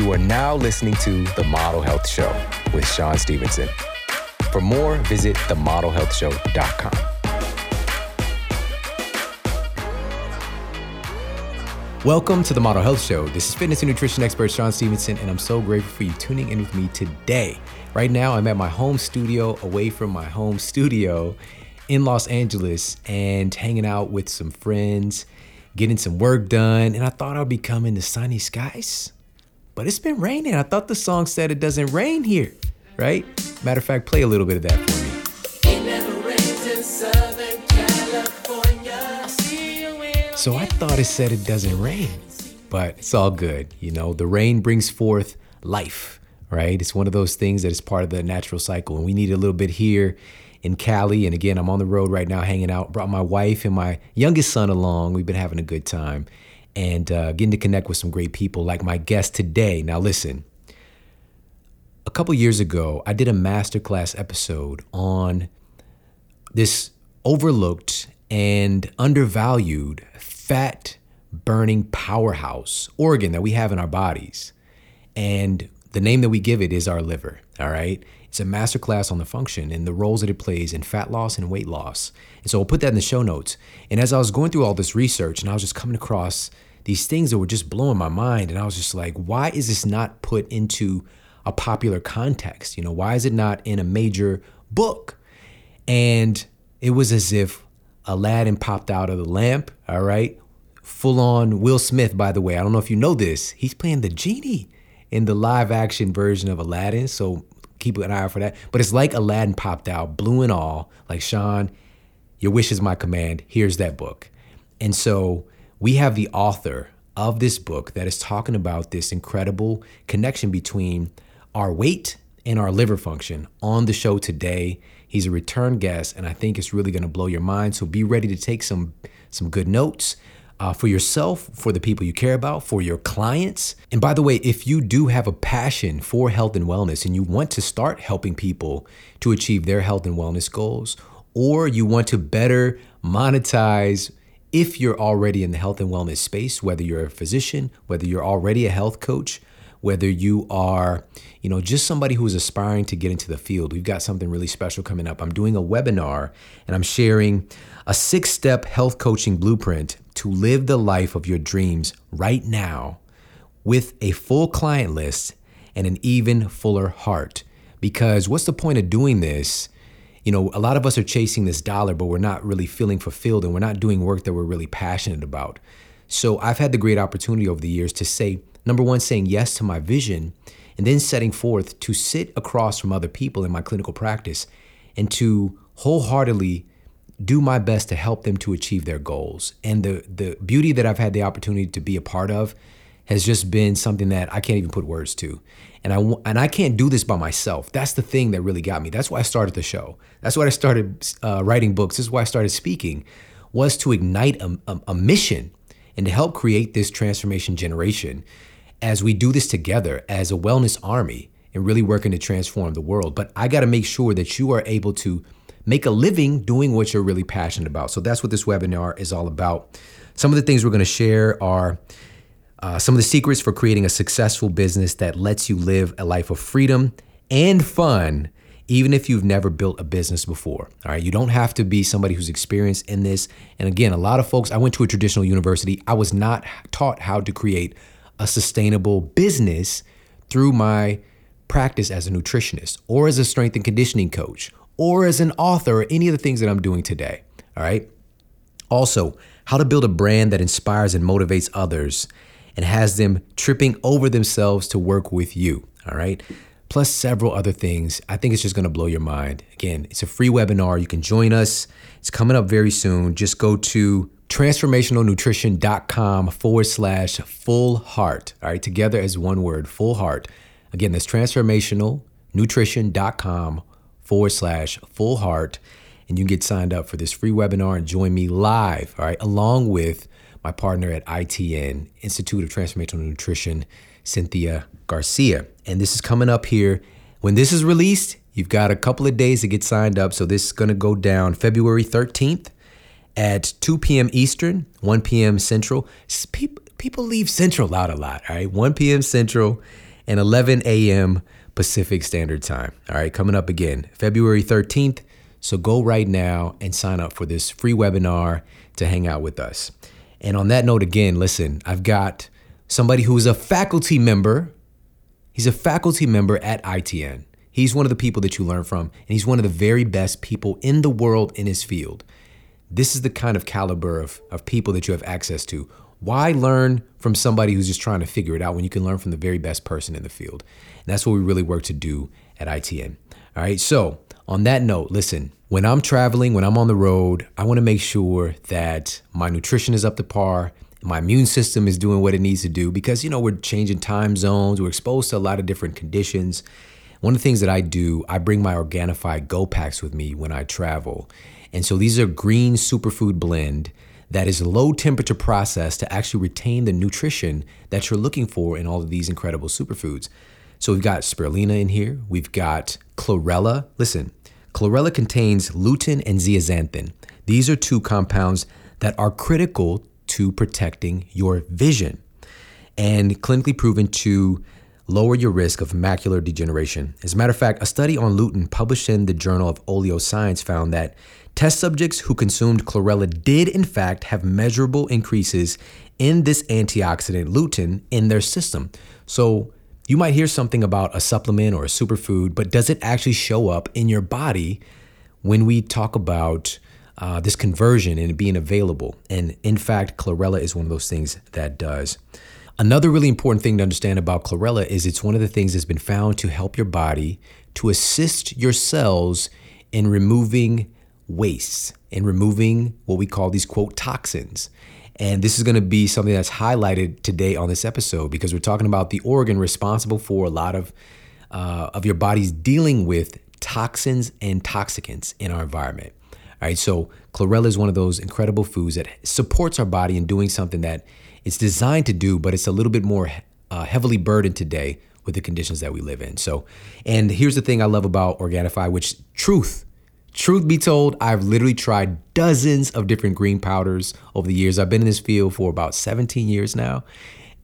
You are now listening to The Model Health Show with Shawn Stevenson. For more, visit themodelhealthshow.com. Welcome to the Model Health Show. This is fitness and nutrition expert Shawn Stevenson, and I'm so grateful for you tuning in with me today. Right now, I'm at my home studio, away from my home studio in Los Angeles, and hanging out with some friends, getting some work done. And I thought I'd be coming to sunny skies, but it's been raining. I thought the song said it doesn't rain here, right? Matter of fact, play a little bit of that for me. So I thought it said it doesn't rain, but it's all good. You know, the rain brings forth life, right? It's one of those things that is part of the natural cycle. And we need a little bit here in Cali. And again, I'm on the road right now hanging out. Brought my wife and my youngest son along. We've been having a good time and uh, getting to connect with some great people like my guest today. Now, listen, a couple years ago, I did a masterclass episode on this overlooked and undervalued fat burning powerhouse organ that we have in our bodies. And the name that we give it is our liver, all right? It's a masterclass on the function and the roles that it plays in fat loss and weight loss. And so I'll put that in the show notes. And as I was going through all this research and I was just coming across these things that were just blowing my mind, and I was just like, why is this not put into a popular context? You know, why is it not in a major book? And it was as if Aladdin popped out of the lamp, all right? Full on Will Smith, by the way. I don't know if you know this. He's playing the genie in the live action version of Aladdin. So keep an eye out for that. But it's like Aladdin popped out, blue and all, like Shawn, your wish is my command. Here's that book. And so we have the author of this book that is talking about this incredible connection between our weight and our liver function on the show today. He's a return guest, and I think it's really going to blow your mind. So be ready to take some some good notes uh, for yourself, for the people you care about, for your clients. And by the way, if you do have a passion for health and wellness, and you want to start helping people to achieve their health and wellness goals, or you want to better monetize if you're already in the health and wellness space, whether you're a physician, whether you're already a health coach, whether you are, you know, just somebody who is aspiring to get into the field, we've got something really special coming up. I'm doing a webinar and I'm sharing a six step health coaching blueprint to live the life of your dreams right now with a full client list and an even fuller heart. Because what's the point of doing this? You know, a lot of us are chasing this dollar, but we're not really feeling fulfilled and we're not doing work that we're really passionate about. So I've had the great opportunity over the years to say, Number one, saying yes to my vision, and then setting forth to sit across from other people in my clinical practice and to wholeheartedly do my best to help them to achieve their goals. And the the beauty that I've had the opportunity to be a part of has just been something that I can't even put words to. And I and I can't do this by myself. That's the thing that really got me. That's why I started the show. That's why I started uh, writing books. This is why I started speaking, was to ignite a, a, a mission and to help create this transformation generation as we do this together as a wellness army and really working to transform the world. But I got to make sure that you are able to make a living doing what you're really passionate about. So that's what this webinar is all about. Some of the things we're going to share are uh, some of the secrets for creating a successful business that lets you live a life of freedom and fun, even if you've never built a business before. All right, you don't have to be somebody who's experienced in this. And again, a lot of folks, I went to a traditional university, I was not taught how to create a sustainable business through my practice as a nutritionist or as a strength and conditioning coach or as an author or any of the things that I'm doing today. All right. Also, how to build a brand that inspires and motivates others and has them tripping over themselves to work with you. All right. Plus, several other things. I think it's just going to blow your mind. Again, it's a free webinar. You can join us. It's coming up very soon. Just go to transformationalnutrition.com forward slash full heart. All right, together as one word, full heart. Again, that's transformationalnutrition.com forward slash full heart. And you can get signed up for this free webinar and join me live, all right, along with my partner at ITN, Institute of Transformational Nutrition, Cynthia Garcia. And this is coming up here. When this is released, you've got a couple of days to get signed up. So this is going to go down February 13th at 2 p.m. Eastern, 1 p.m. Central. People, people leave Central out a lot, all right? 1 p.m. Central. and 11 a.m. Pacific Standard Time. All right, coming up again, February 13th. So go right now and sign up for this free webinar to hang out with us. And on that note, again, listen, I've got somebody who is a faculty member. He's a faculty member at ITN. He's one of the people that you learn from, and he's one of the very best people in the world in his field. This is the kind of caliber of, of people that you have access to. Why learn from somebody who's just trying to figure it out when you can learn from the very best person in the field? And that's what we really work to do at ITN. All right, so on that note, listen, when I'm traveling, when I'm on the road, I want to make sure that my nutrition is up to par, my immune system is doing what it needs to do because, you know, we're changing time zones, we're exposed to a lot of different conditions. One of the things that I do, I bring my Organifi Go packs with me when I travel. And so these are green superfood blend that is low temperature processed to actually retain the nutrition that you're looking for in all of these incredible superfoods. So we've got spirulina in here, we've got chlorella. Listen, Chlorella contains lutein and zeaxanthin. These are two compounds that are critical to protecting your vision and clinically proven to lower your risk of macular degeneration. As a matter of fact, a study on lutein published in the Journal of Oleo Science found that test subjects who consumed chlorella did, in fact, have measurable increases in this antioxidant lutein in their system. So, you might hear something about a supplement or a superfood, but does it actually show up in your body when we talk about uh, this conversion and being available? And in fact, chlorella is one of those things that does. Another really important thing to understand about chlorella is it's one of the things that's been found to help your body to assist your cells in removing waste and removing what we call these quote toxins. And this is going to be something that's highlighted today on this episode because we're talking about the organ responsible for a lot of uh, of your body's dealing with toxins and toxicants in our environment. All right, so chlorella is one of those incredible foods that supports our body in doing something that it's designed to do, but it's a little bit more uh, heavily burdened today with the conditions that we live in. So, and here's the thing I love about Organifi, which truth Truth be told, I've literally tried dozens of different green powders over the years. I've been in this field for about 17 years now.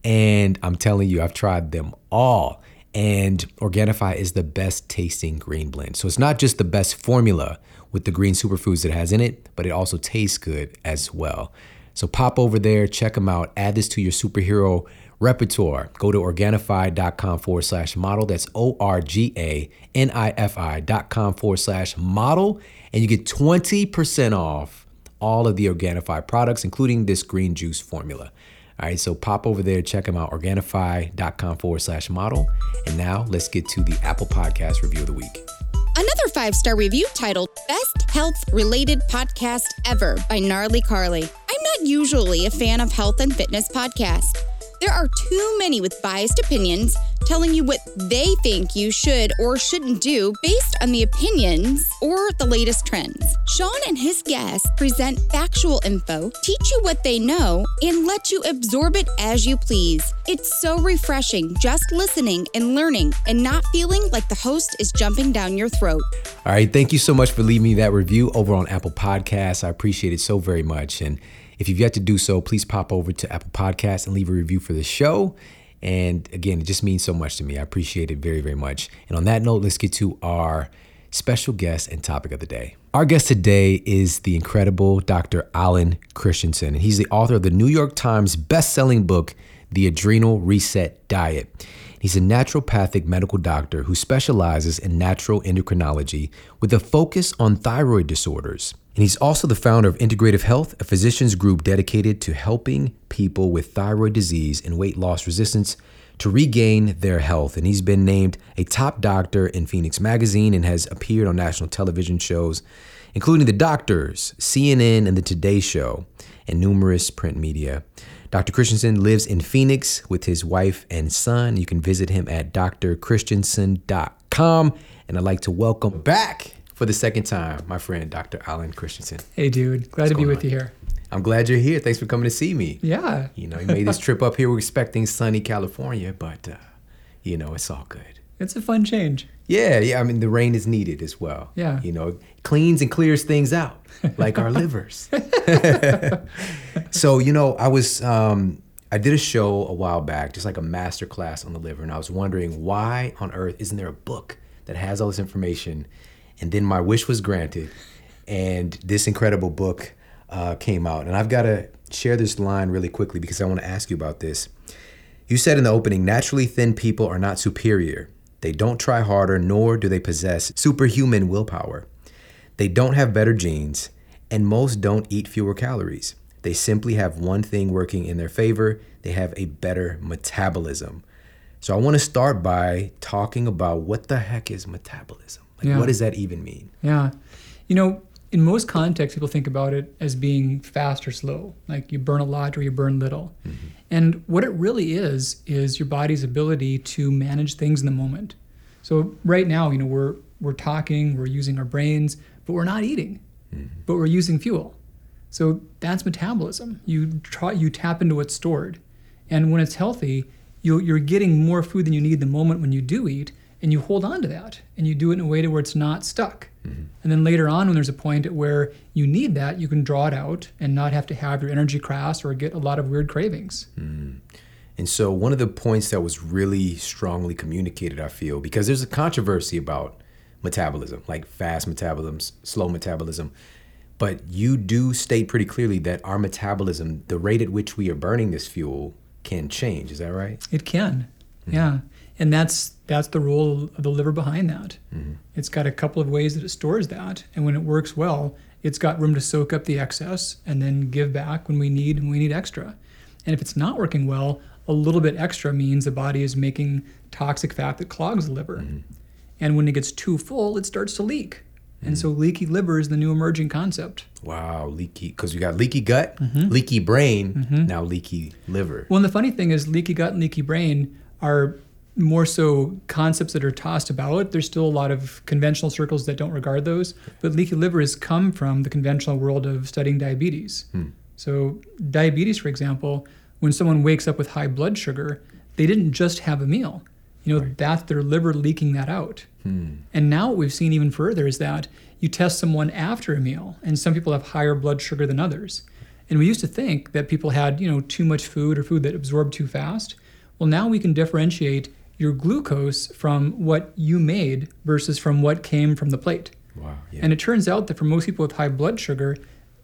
And I'm telling you, I've tried them all. And Organifi is the best tasting green blend. So it's not just the best formula with the green superfoods it has in it, but it also tastes good as well. So pop over there, check them out, add this to your superhero repertoire. Go to Organifi.com forward slash model. That's O R G A N I F I dot com forward slash model. And you get 20% off all of the Organifi products, including this green juice formula. All right, so pop over there, check them out, Organifi.com forward slash model. And now let's get to the Apple Podcast review of the week. Another five star review titled Best Health Related Podcast Ever by Gnarly Carly. I'm not usually a fan of health and fitness podcasts. There are too many with biased opinions telling you what they think you should or shouldn't do based on the opinions or the latest trends. Sean and his guests present factual info, teach you what they know, and let you absorb it as you please. It's so refreshing just listening and learning and not feeling like the host is jumping down your throat. All right. Thank you so much for leaving me that review over on Apple Podcasts. I appreciate it so very much. And if you've yet to do so, please pop over to Apple Podcasts and leave a review for the show. And again, it just means so much to me. I appreciate it very, very much. And on that note, let's get to our special guest and topic of the day. Our guest today is the incredible Dr. Alan Christianson, and he's the author of the New York Times best-selling book, The Adrenal Reset Diet. He's a naturopathic medical doctor who specializes in natural endocrinology with a focus on thyroid disorders. And he's also the founder of Integrative Health, a physicians group dedicated to helping people with thyroid disease and weight loss resistance to regain their health. And he's been named a top doctor in Phoenix Magazine and has appeared on national television shows, including The Doctors, CNN, and The Today Show, and numerous print media. Dr. Christianson lives in Phoenix with his wife and son. You can visit him at drchristianson.com. And I'd like to welcome back for the second time my friend, Dr. Alan Christianson. Hey, dude. Glad What's to be with on? you here. I'm glad you're here. Thanks for coming to see me. Yeah. You know, you made this trip up here. We're expecting sunny California, but, uh, you know, it's all good. It's a fun change. Yeah, yeah. I mean, the rain is needed as well. Yeah. You know, cleans and clears things out, like our livers. so, you know, I was um, I did a show a while back, just like a master class on the liver, and I was wondering why on earth isn't there a book that has all this information? And then my wish was granted, and this incredible book uh, came out. And I've got to share this line really quickly because I want to ask you about this. You said in the opening, naturally thin people are not superior. They don't try harder, nor do they possess superhuman willpower. They don't have better genes, and most don't eat fewer calories. They simply have one thing working in their favor they have a better metabolism. So I want to start by talking about what the heck is metabolism? Like, Yeah. what does that even mean? Yeah. You know, in most contexts, people think about it as being fast or slow, like you burn a lot or you burn little. Mm-hmm. And what it really is, is your body's ability to manage things in the moment. So right now, you know, we're, we're talking, we're using our brains, but we're not eating, mm-hmm. but we're using fuel. So that's metabolism. You try, you tap into what's stored, and when it's healthy, you, you're getting more food than you need the moment when you do eat, and you hold on to that, and you do it in a way to where it's not stuck. And then later on, when there's a point where you need that, you can draw it out and not have to have your energy crash or get a lot of weird cravings. Hmm. And so, one of the points that was really strongly communicated, I feel, because there's a controversy about metabolism, like fast metabolism, slow metabolism. But you do state pretty clearly that our metabolism, the rate at which we are burning this fuel, can change. Is that right? It can, yeah, and that's that's the role of the liver behind that. Mm-hmm. It's got a couple of ways that it stores that, and when it works well, it's got room to soak up the excess and then give back when we need when we need extra. And if it's not working well, a little bit extra means the body is making toxic fat that clogs the liver. Mm-hmm. And when it gets too full, it starts to leak. And mm-hmm. so leaky liver is the new emerging concept. Wow, leaky, because you got leaky gut, leaky brain, now leaky liver. Well, and the funny thing is, leaky gut and leaky brain are more so concepts that are tossed about. There's still a lot of conventional circles that don't regard those, but leaky liver has come from the conventional world of studying diabetes. Hmm. So, diabetes, for example, when someone wakes up with high blood sugar, they didn't just have a meal. You know, that's their liver leaking that out. Hmm. And now what we've seen even further is that you test someone after a meal, and some people have higher blood sugar than others. And we used to think that people had, you know, too much food or food that absorbed too fast. Well, now we can differentiate your glucose from what you made versus from what came from the plate. Wow. Yeah. And it turns out that for most people with high blood sugar,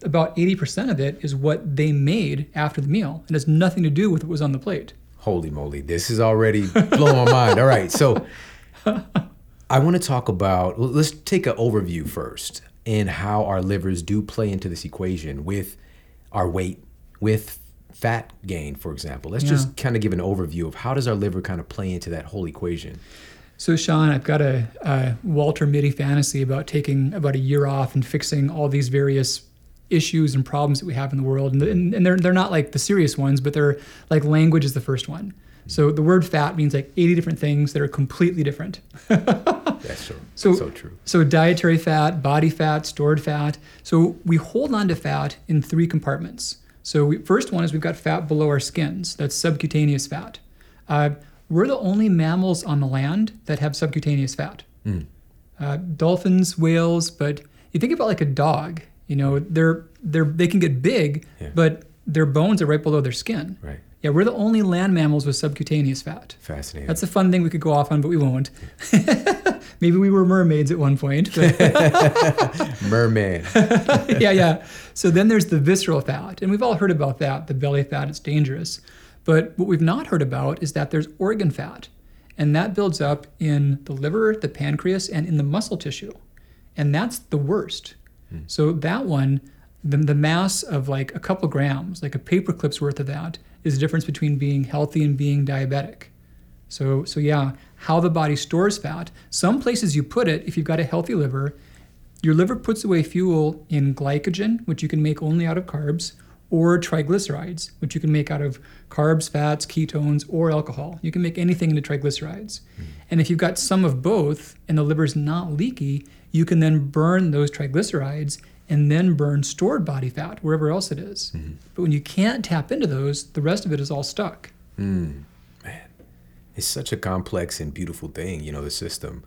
about 80% of it is what they made after the meal. It has nothing to do with what was on the plate. Holy moly, this is already blowing my mind. All right, so I want to talk about, let's take an overview first and how our livers do play into this equation with our weight, with fat gain, for example. Let's just kind of give an overview of how does our liver kind of play into that whole equation. So, Shawn, I've got a, a Walter Mitty fantasy about taking about a year off and fixing all these various issues and problems that we have in the world. And, and, and they're, they're not like the serious ones, but they're like language is the first one. So, the word fat means like 80 different things that are completely different. That's true. So, so true. So dietary fat, body fat, stored fat. So we hold on to fat in three compartments. So we, first one is we've got fat below our skins. That's subcutaneous fat. Uh, we're the only mammals on the land that have subcutaneous fat. Uh, dolphins, whales, but you think about like a dog. You know, they're they're they can get big, Yeah. but their bones are right below their skin. Right. Yeah, we're the only land mammals with subcutaneous fat. Fascinating. That's a fun thing we could go off on, but we won't. Maybe we were mermaids at one point. Merman. yeah, yeah. So then there's the visceral fat, and we've all heard about that, the belly fat, it's dangerous. But what we've not heard about is that there's organ fat, and that builds up in the liver, the pancreas, and in the muscle tissue. And that's the worst. Hmm. So that one, the, the mass of like a couple grams, like a paperclip's worth of that, is the difference between being healthy and being diabetic. So, so yeah, how the body stores fat. Some places you put it, if you've got a healthy liver, your liver puts away fuel in glycogen, which you can make only out of carbs, or triglycerides, which you can make out of carbs, fats, ketones, or alcohol. You can make anything into triglycerides. Hmm. And if you've got some of both and the liver's not leaky, you can then burn those triglycerides and then burn stored body fat wherever else it is. Mm-hmm. But when you can't tap into those, the rest of it is all stuck. Mm, man, it's such a complex and beautiful thing, you know, the system.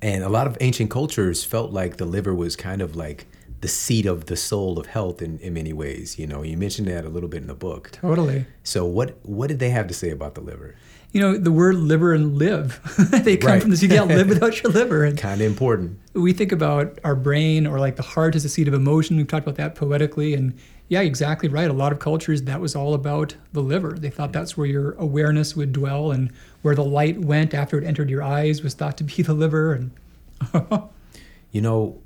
And a lot of ancient cultures felt like the liver was kind of like the seat of the soul of health in, in many ways. You know, you mentioned that a little bit in the book. Totally. So what what did they have to say about the liver? You know, the word liver and live, they come Right. from this. You can't live without your liver. And Kind of important. we think about our brain or like the heart as a seat of emotion. We've talked about that poetically. And yeah, exactly right. A lot of cultures, that was all about the liver. They thought that's where your awareness would dwell and where the light went after it entered your eyes was thought to be the liver. And You know,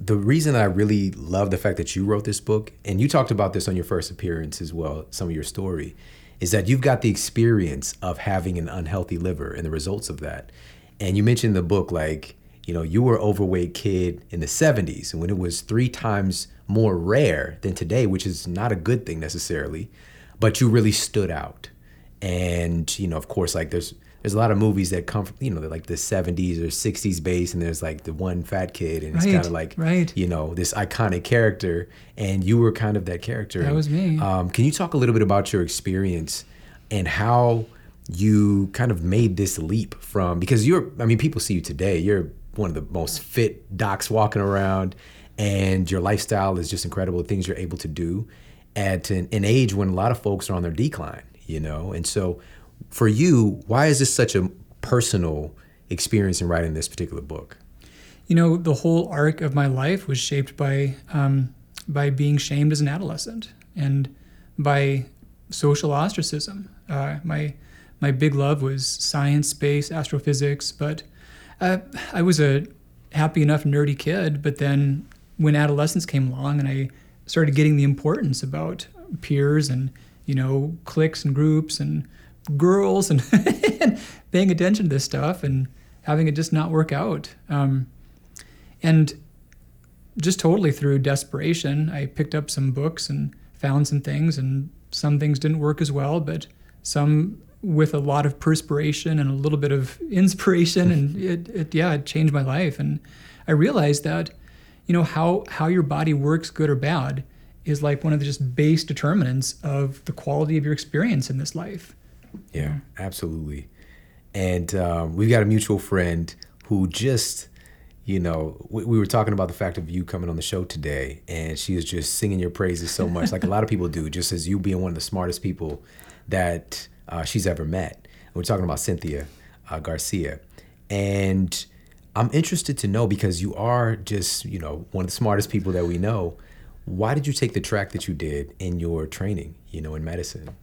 the reason I really love the fact that you wrote this book, and you talked about this on your first appearance as well, some of your story, is that you've got the experience of having an unhealthy liver and the results of that. And you mentioned the book, like, you know, you were overweight kid in the 70s, and when it was three times more rare than today, which is not a good thing necessarily, but you really stood out. And, you know, of course, like there's there's a lot of movies that come from, you know, like the 70s or 60s base, and there's like the one fat kid, and it's kind of like, right. you know, this iconic character, and you were kind of that character. That was me. Um, can you talk a little bit about your experience and how you kind of made this leap from because you're, I mean, people see you today, you're one of the most fit docs walking around, and your lifestyle is just incredible. The things you're able to do at an, an age when a lot of folks are on their decline, you know, and so for you, why is this such a personal experience in writing this particular book? you know, the whole arc of my life was shaped by um, by being shamed as an adolescent and by social ostracism. Uh, my my big love was science, space, astrophysics, but uh, I was a happy enough nerdy kid. But then when adolescence came along and I started getting the importance about peers and you know cliques and groups and girls and, paying attention to this stuff and having it just not work out. Um, and just totally through desperation, I picked up some books and found some things, and some things didn't work as well, but some with a lot of perspiration and a little bit of inspiration, and it, it yeah, it changed my life. And I realized that, you know, how how your body works, good or bad, is like one of the just base determinants of the quality of your experience in this life. Yeah, absolutely. And um, we've got a mutual friend who just, you know, we, we were talking about the fact of you coming on the show today, and she is just singing your praises so much, like a lot of people do, just as you being one of the smartest people that uh, she's ever met. And we're talking about Cynthia uh, Garcia. And I'm interested to know because you are just, you know, one of the smartest people that we know. Why did you take the track that you did in your training, you know, in medicine?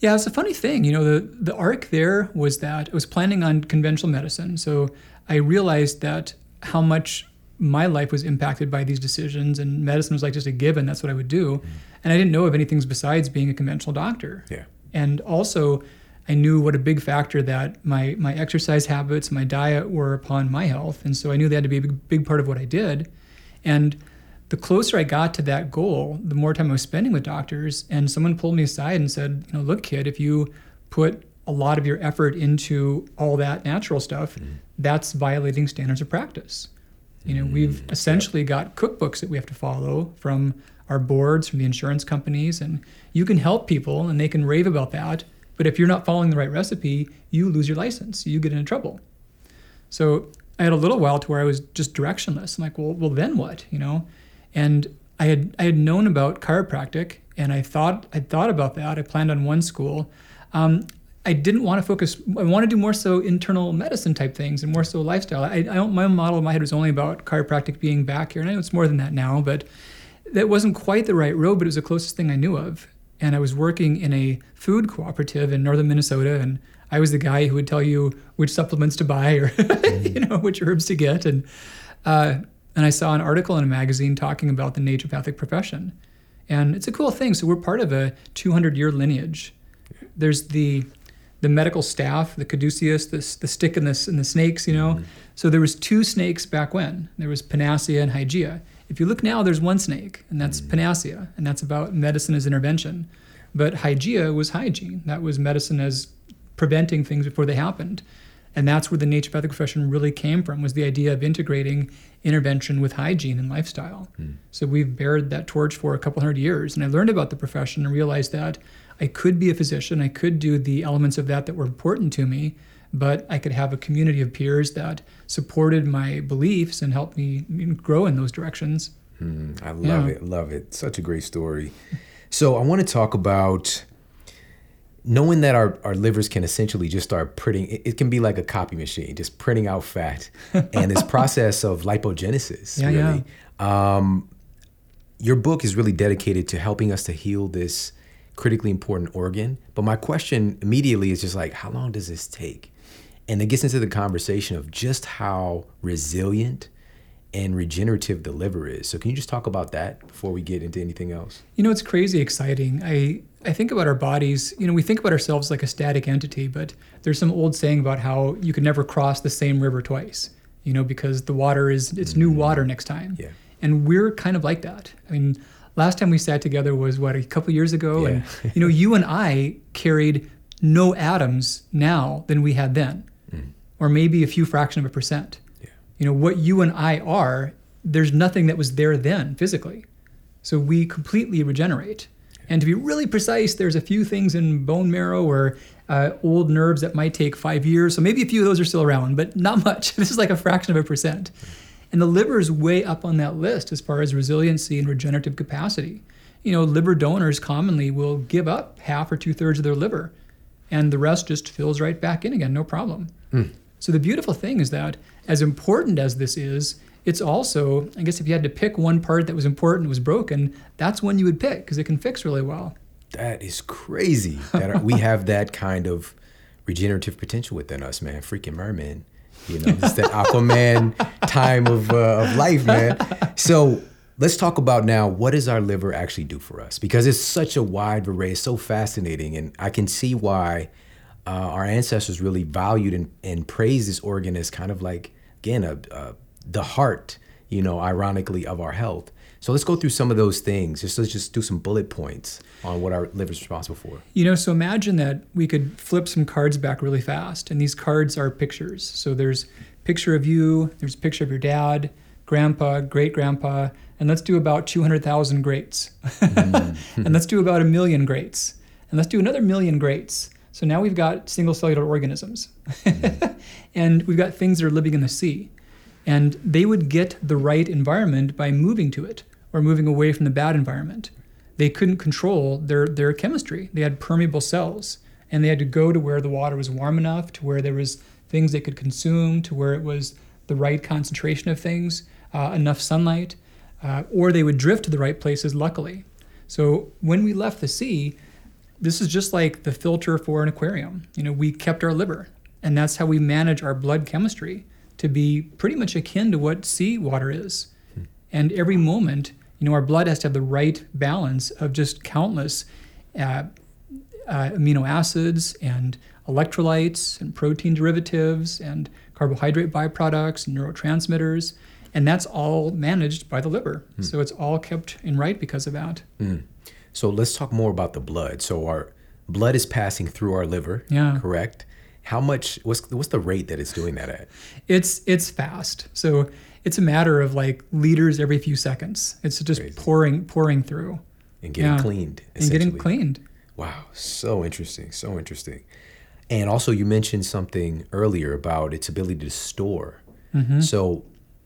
Yeah, it's a funny thing. You know, the the arc there was that I was planning on conventional medicine, so I realized that how much my life was impacted by these decisions, and medicine was like just a given. That's what I would do, mm-hmm. and I didn't know of anything besides being a conventional doctor. Yeah. And also, I knew what a big factor that my my exercise habits, my diet were upon my health, and so I knew they had to be a big, big part of what I did. And the closer I got to that goal, the more time I was spending with doctors. And someone pulled me aside and said, you know, look, kid, if you put a lot of your effort into all that natural stuff, mm-hmm. that's violating standards of practice. You know, we've mm, essentially got cookbooks that we have to follow from our boards, from the insurance companies, and you can help people and they can rave about that. But if you're not following the right recipe, you lose your license, you get into trouble. So I had a little while to where I was just directionless. I'm like, well, well, then what? You know, and I had I had known about chiropractic, and I thought I thought about that. I planned on one school. Um, I didn't want to focus. I want to do more so internal medicine type things and more so lifestyle. I, I don't, my model in my head was only about chiropractic being back here, and I know it's more than that now, but that wasn't quite the right road. But it was the closest thing I knew of. And I was working in a food cooperative in northern Minnesota, and I was the guy who would tell you which supplements to buy or you know which herbs to get. And uh, and I saw an article in a magazine talking about the naturopathic profession, and it's a cool thing. So we're part of a 200 year lineage. There's the the medical staff, the caduceus, the, the stick and the, and the snakes, you know. Mm-hmm. So there was two snakes back when. There was Panacea and Hygeia. If you look now, there's one snake, and that's mm-hmm. Panacea, and that's about medicine as intervention. But Hygeia was hygiene. That was medicine as preventing things before they happened. And that's where the naturopathic profession really came from, was the idea of integrating intervention with hygiene and lifestyle. So we've bared that torch for a couple hundred years. And I learned about the profession and realized that I could be a physician, I could do the elements of that that were important to me, but I could have a community of peers that supported my beliefs and helped me grow in those directions. Mm, I love yeah. it. Love it. Such a great story. So I want to talk about knowing that our, our livers can essentially just start printing it, it, can be like a copy machine just printing out fat and this process of lipogenesis yeah, really yeah. Um, your book is really dedicated to helping us to heal this critically important organ but my question immediately is just like how long does this take and it gets into the conversation of just how resilient and regenerative the liver is. So can you just talk about that before we get into anything else? You know, it's crazy exciting. I I think about our bodies, you know, we think about ourselves like a static entity, but there's some old saying about how you can never cross the same river twice, you know, because the water is it's mm-hmm. new water next time. Yeah. And we're kind of like that. I mean, last time we sat together was what a couple years ago yeah. and you know, you and I carried no atoms now than we had then. Mm. Or maybe a few fraction of a percent. Yeah. You know, what you and I are, there's nothing that was there then physically. So we completely regenerate. And to be really precise, there's a few things in bone marrow or uh, old nerves that might take five years. So maybe a few of those are still around, but not much. This is like a fraction of a percent. And the liver is way up on that list as far as resiliency and regenerative capacity. You know, liver donors commonly will give up half or two thirds of their liver, and the rest just fills right back in again, no problem. Mm. So the beautiful thing is that, as important as this is, it's also, I guess, if you had to pick one part that was important, was broken, that's one you would pick because it can fix really well. That is crazy that we have that kind of regenerative potential within us, man. Freaking merman, you know, it's that Aquaman time of uh, of life, man. So let's talk about now what does our liver actually do for us because it's such a wide array, so fascinating, and I can see why uh, our ancestors really valued and, and praised this organ as kind of like again a, a the heart, you know, ironically, of our health. So let's go through some of those things. Just let's just do some bullet points on what our liver is responsible for. You know, so imagine that we could flip some cards back really fast, and these cards are pictures. So there's picture of you, there's a picture of your dad, grandpa, great grandpa, and let's do about 200,000 greats. Mm-hmm. and let's do about a million greats. And let's do another million greats. So now we've got single cellular organisms. Mm-hmm. and we've got things that are living in the sea. And they would get the right environment by moving to it or moving away from the bad environment. They couldn't control their, their chemistry. They had permeable cells and they had to go to where the water was warm enough, to where there was things they could consume, to where it was the right concentration of things, uh, enough sunlight, uh, or they would drift to the right places, luckily. So when we left the sea, this is just like the filter for an aquarium. You know, we kept our liver, and that's how we manage our blood chemistry to be pretty much akin to what seawater is. Hmm. And every moment, you know, our blood has to have the right balance of just countless uh, uh, amino acids and electrolytes and protein derivatives and carbohydrate byproducts and neurotransmitters. And that's all managed by the liver. Hmm. So it's all kept in right because of that. Hmm. So let's talk more about the blood. So our blood is passing through our liver, yeah. correct? How much what's what's the rate that it's doing that at? It's it's fast. So it's a matter of like liters every few seconds. It's just Crazy. pouring pouring through. And getting yeah. cleaned and getting cleaned. Wow. So interesting so interesting. And also you mentioned something earlier about its ability to store. Mm-hmm. so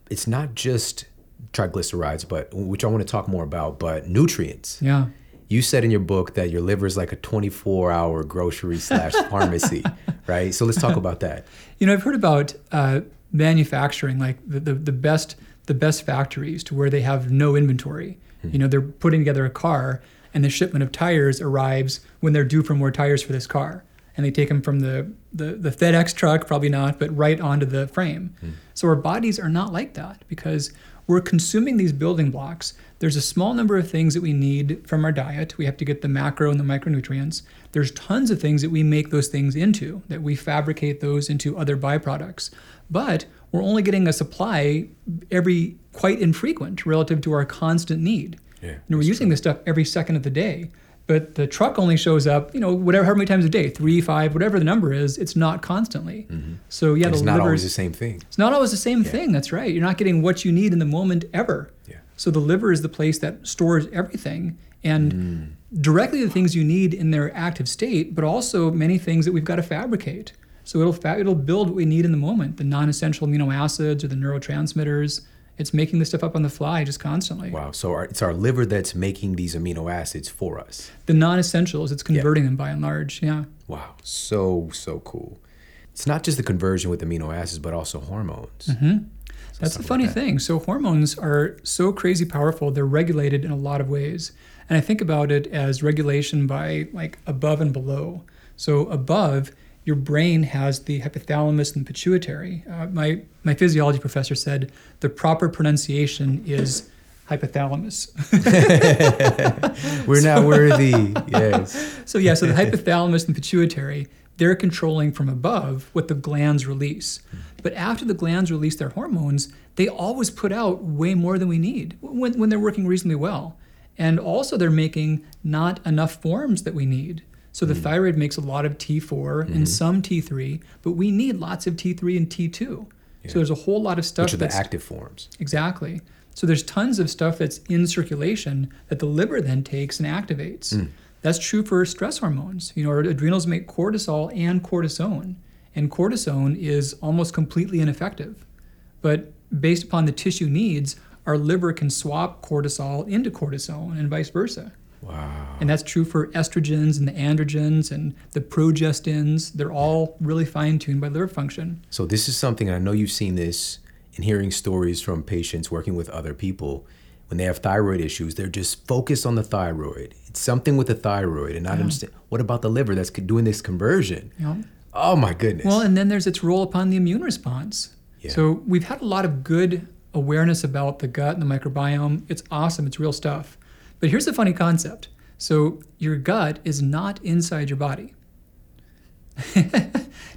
it's not just triglycerides but which i want to talk more about but nutrients. Yeah you said in your book that your liver is like a 24 hour grocery slash pharmacy, right? So let's talk about that. You know, I've heard about uh, manufacturing, like the, the, the, best the best factories to where they have no inventory. Hmm. You know, they're putting together a car and the shipment of tires arrives when they're due for more tires for this car. And they take them from the, the, the FedEx truck, probably not, but right onto the frame. Hmm. So our bodies are not like that because we're consuming these building blocks. There's a small number of things that we need from our diet. We have to get the macro and the micronutrients. There's tons of things that we make those things into, that we fabricate those into other byproducts. But we're only getting a supply every quite infrequent relative to our constant need. Yeah, and we're using true. this stuff every second of the day but the truck only shows up, you know, whatever, how many times a day, three, five, whatever the number is, it's not constantly. Mm-hmm. So yeah, it's not always the same thing. It's not always the same yeah. thing. That's right. You're not getting what you need in the moment ever. Yeah. So the liver is the place that stores everything and mm. directly the things you need in their active state, but also many things that we've got to fabricate. So it'll fa- it'll build what we need in the moment, the non-essential amino acids or the neurotransmitters. It's making this stuff up on the fly just constantly. Wow. So our, it's our liver that's making these amino acids for us. The non-essentials, it's converting them by and large. Yeah. Wow. So, so cool. It's not just the conversion with amino acids, but also hormones. Mm-hmm. That's the funny like that. thing. So hormones are so crazy powerful. They're regulated in a lot of ways. And I think about it as regulation by like above and below. So above, your brain has the hypothalamus and pituitary. Uh, my my physiology professor said the proper pronunciation is hypothalamus. We're not worthy. Yes. so yeah, so the hypothalamus and pituitary, they're controlling from above what the glands release. But after the glands release their hormones, they always put out way more than we need when, when they're working reasonably well. And also they're making not enough forms that we need. So the mm. thyroid makes a lot of T4 and mm-hmm. some T3, but we need lots of T3 and T2. So there's a whole lot of stuff Which are the that's active forms. Exactly. So there's tons of stuff that's in circulation that the liver then takes and activates. Mm. That's true for stress hormones. You know, our adrenals make cortisol and cortisone, and cortisone is almost completely ineffective. But based upon the tissue needs, our liver can swap cortisol into cortisone and vice versa. Wow. And that's true for estrogens and the androgens and the progestins. They're all really fine tuned by liver function. So this is something, and I know you've seen this in hearing stories from patients working with other people. When they have thyroid issues, they're just focused on the thyroid. It's something with the thyroid, and not understand what about the liver that's doing this conversion. Know? Oh my goodness. Well, and then there's its role upon the immune response. Yeah. So we've had a lot of good awareness about the gut and the microbiome. It's awesome, it's real stuff. But here's a funny concept. So your gut is not inside your body.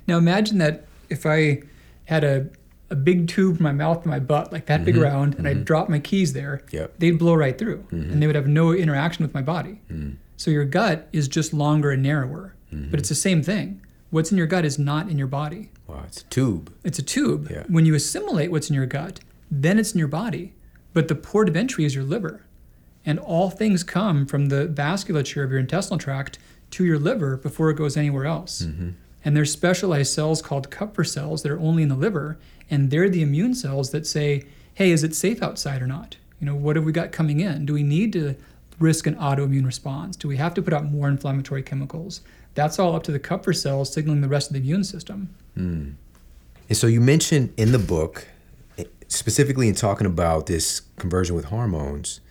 now imagine that if I had a, a big tube from my mouth to my butt, like that big round, and I dropped my keys there, Mm-hmm. Yep. Mm-hmm. they'd blow right through and they would have no interaction with my body. Mm. So your gut is just longer and narrower, Mm-hmm. but it's the same thing. What's in your gut is not in your body. wow, it's a tube. It's a tube. Yeah. When you assimilate what's in your gut, then it's in your body. But the port of entry is your liver. And all things come from the vasculature of your intestinal tract to your liver before it goes anywhere else. And there's specialized cells called Kupffer cells that are only in the liver, and they're the immune cells that say, hey, is it safe outside or not? You know, what have we got coming in? Do we need to risk an autoimmune response? Do we have to put out more inflammatory chemicals? That's all up to the Kupffer cells signaling the rest of the immune system. And so you mentioned in the book, eh, specifically in talking about this conversion with hormones,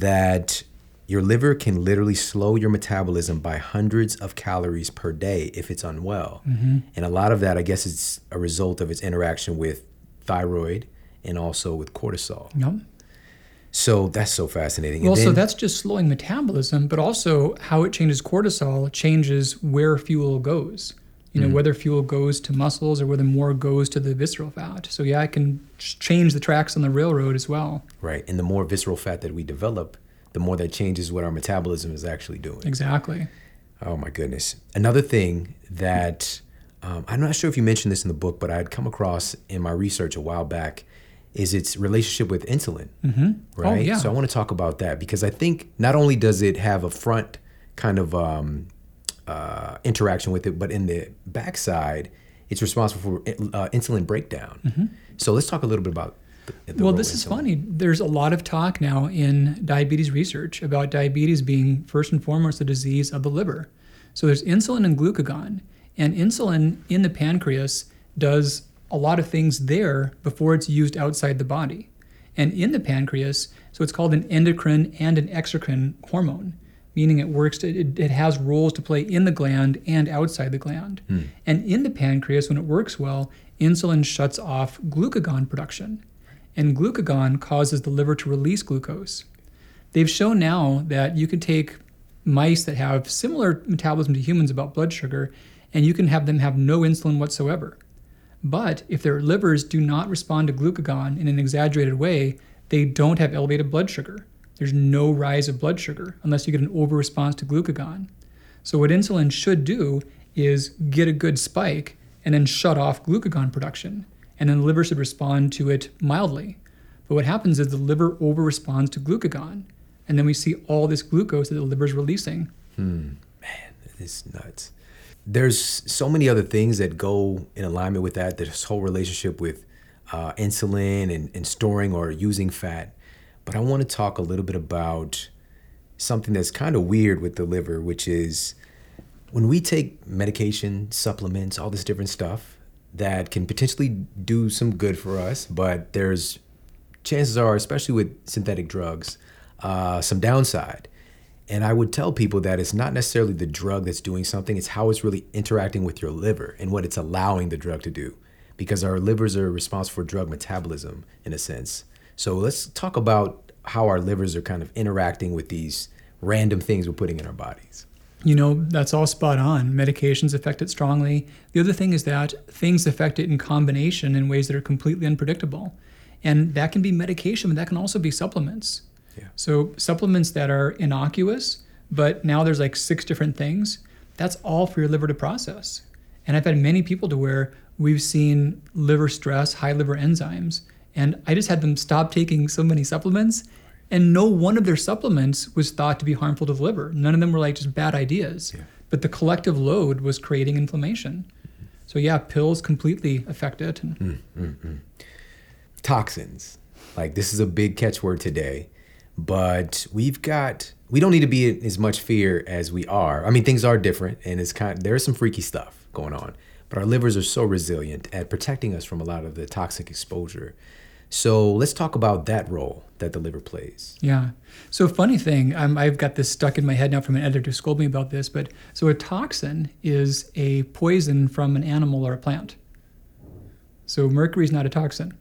that your liver can literally slow your metabolism by hundreds of calories per day if it's unwell. Mm-hmm. And a lot of that, I guess, is a result of its interaction with thyroid and also with cortisol. Yep. So that's so fascinating. And Well, so that's just slowing metabolism, but also how it changes cortisol changes where fuel goes. You know, whether fuel goes to muscles or whether more goes to the visceral fat. So yeah, I can change the tracks on the railroad as well. right. And the more visceral fat that we develop, the more that changes what our metabolism is actually doing. Exactly. Oh my goodness. Another thing that um, I'm not sure if you mentioned this in the book, but I had come across in my research a while back is its relationship with insulin. Mm-hmm. Right. Oh, yeah. So I want to talk about that because I think not only does it have a front kind of um, uh, interaction with it, but in the backside, it's responsible for uh, insulin breakdown. So let's talk a little bit about. The, the Mm-hmm. well, this is funny. There's a lot of talk now in diabetes research about diabetes being first and foremost a disease of the liver. So there's insulin and glucagon, and insulin in the pancreas does a lot of things there before it's used outside the body. And in the pancreas, so it's called an endocrine and an exocrine hormone, meaning it works, it, it has roles to play in the gland and outside the gland. Hmm. And in the pancreas, when it works well, insulin shuts off glucagon production. And glucagon causes the liver to release glucose. They've shown now that you can take mice that have similar metabolism to humans about blood sugar, and you can have them have no insulin whatsoever. But if their livers do not respond to glucagon in an exaggerated way, they don't have elevated blood sugar. There's no rise of blood sugar unless you get an over response to glucagon. So, what insulin should do is get a good spike and then shut off glucagon production. And then the liver should respond to it mildly. But what happens is the liver over responds to glucagon. And then we see all this glucose that the liver is releasing. Man, it's nuts. there's so many other things that go in alignment with that. This whole relationship with uh, insulin and, and storing or using fat. But I want to talk a little bit about something that's kind of weird with the liver, which is when we take medication, supplements, all this different stuff that can potentially do some good for us, but there's chances are, especially with synthetic drugs, uh, some downside. And I would tell people that it's not necessarily the drug that's doing something, it's how it's really interacting with your liver and what it's allowing the drug to do. Because our livers are responsible for drug metabolism in a sense. So let's talk about how our livers are kind of interacting with these random things we're putting in our bodies. You know, that's all spot on. Medications affect it strongly. The other thing is that things affect it in combination in ways that are completely unpredictable. And that can be medication, but that can also be supplements. Yeah. So supplements that are innocuous, but now there's like six different things. That's all for your liver to process. And I've had many people to where we've seen liver stress, high liver enzymes, and I just had them stop taking so many supplements, and no one of their supplements was thought to be harmful to the liver. None of them were like just bad ideas. Yeah. But the collective load was creating inflammation. So yeah, pills completely affect it. And mm, mm, mm. toxins. Like this is a big catchword today, but we've got we don't need to be in as much fear as we are. I mean, things are different, and it's kind there's some freaky stuff going on, but our livers are so resilient at protecting us from a lot of the toxic exposure. So let's talk about that role that the liver plays. Yeah. So funny thing, um, I've got this stuck in my head now from an editor who scolded me about this, but so a toxin is a poison from an animal or a plant. So mercury is not a toxin,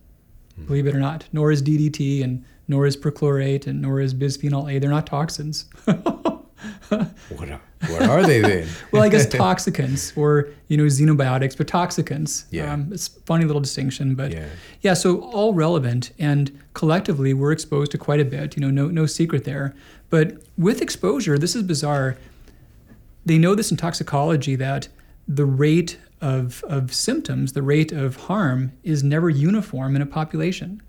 believe it or not. Nor is DDT, and nor is perchlorate, and nor is bisphenol A. They're not toxins. What are, what are they then? well, I guess toxicants or you know xenobiotics, but toxicants. Yeah. Um, it's a funny little distinction, but Yeah. yeah. So all relevant, and collectively we're exposed to quite a bit. You know, no no secret there. But with exposure, this is bizarre. They know this in toxicology that the rate of of symptoms, the rate of harm, is never uniform in a population.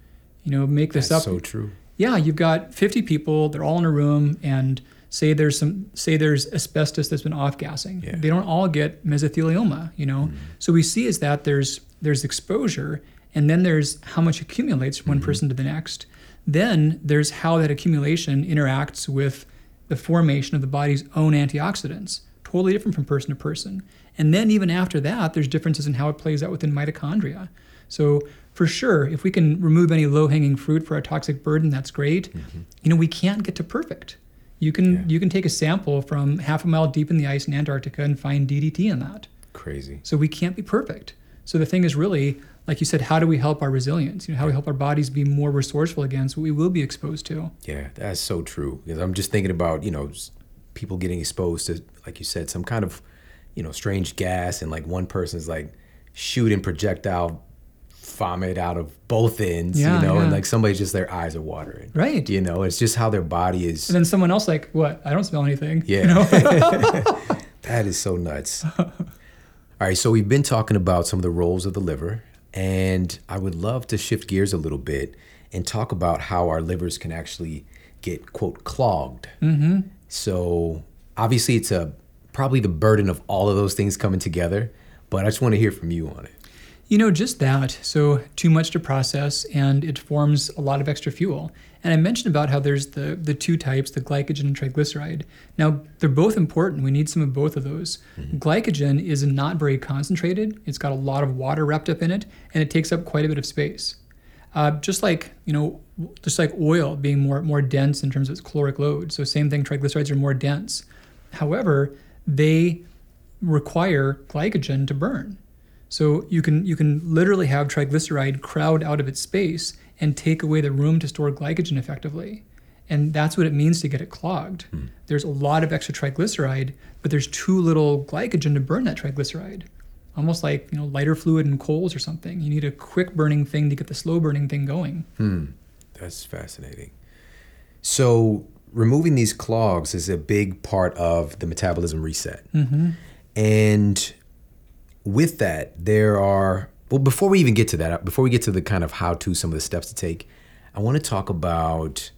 You know, make this That's up so true. yeah, you've got 50 people, they're all in a room, and say there's some say there's asbestos that's been off gassing. Yeah. They don't all get mesothelioma, you know. Mm-hmm. So we see is that there's there's exposure and then there's how much accumulates from one mm-hmm. person to the next. Then there's how that accumulation interacts with the formation of the body's own antioxidants. Totally different from person to person. And then even after that, there's differences in how it plays out within mitochondria. So for sure, if we can remove any low-hanging fruit for our toxic burden, that's great. Mm-hmm. You know, we can't get to perfect. You can Yeah. you can take a sample from half a mile deep in the ice in Antarctica and find DDT in that. Crazy. So we can't be perfect. So the thing is really, like you said, how do we help our resilience? You know, how do we help our bodies be more resourceful against what we will be exposed to? Yeah, that's so true. Because I'm just thinking about you know people getting exposed to, like you said, some kind of you know strange gas, and like one person's like shooting projectile vomit out of both ends, Yeah, you know, and like somebody's just their eyes are watering. Right. You know, it's just how their body is. And then someone else like, what? I don't smell anything. Yeah. You know? that is so nuts. All right, so we've been talking about some of the roles of the liver, and I would love to shift gears a little bit and talk about how our livers can actually get quote clogged. Mm-hmm. So obviously, it's a probably the burden of all of those things coming together, but I just want to hear from you on it. You know, just that. So, too much to process, and it forms a lot of extra fuel. And I mentioned about how there's the, the two types, the glycogen and triglyceride. Now, they're both important. We need some of both of those. Glycogen is not very concentrated, it's got a lot of water wrapped up in it, and it takes up quite a bit of space. Uh, just like you know, just like oil being more more dense in terms of its caloric load. So same thing, triglycerides are more dense. However, they require glycogen to burn. So you can you can literally have triglyceride crowd out of its space and take away the room to store glycogen effectively. And that's what it means to get it clogged. Hmm. There's a lot of extra triglyceride, but there's too little glycogen to burn that triglyceride. Almost like, you know, lighter fluid in coals or something. You need a quick burning thing to get the slow burning thing going. Hmm. That's fascinating. So, removing these clogs is a big part of the metabolism reset. Mm-hmm. And with that, there are, well, before we even get to that, before we get to the kind of how to, some of the steps to take, I want to talk about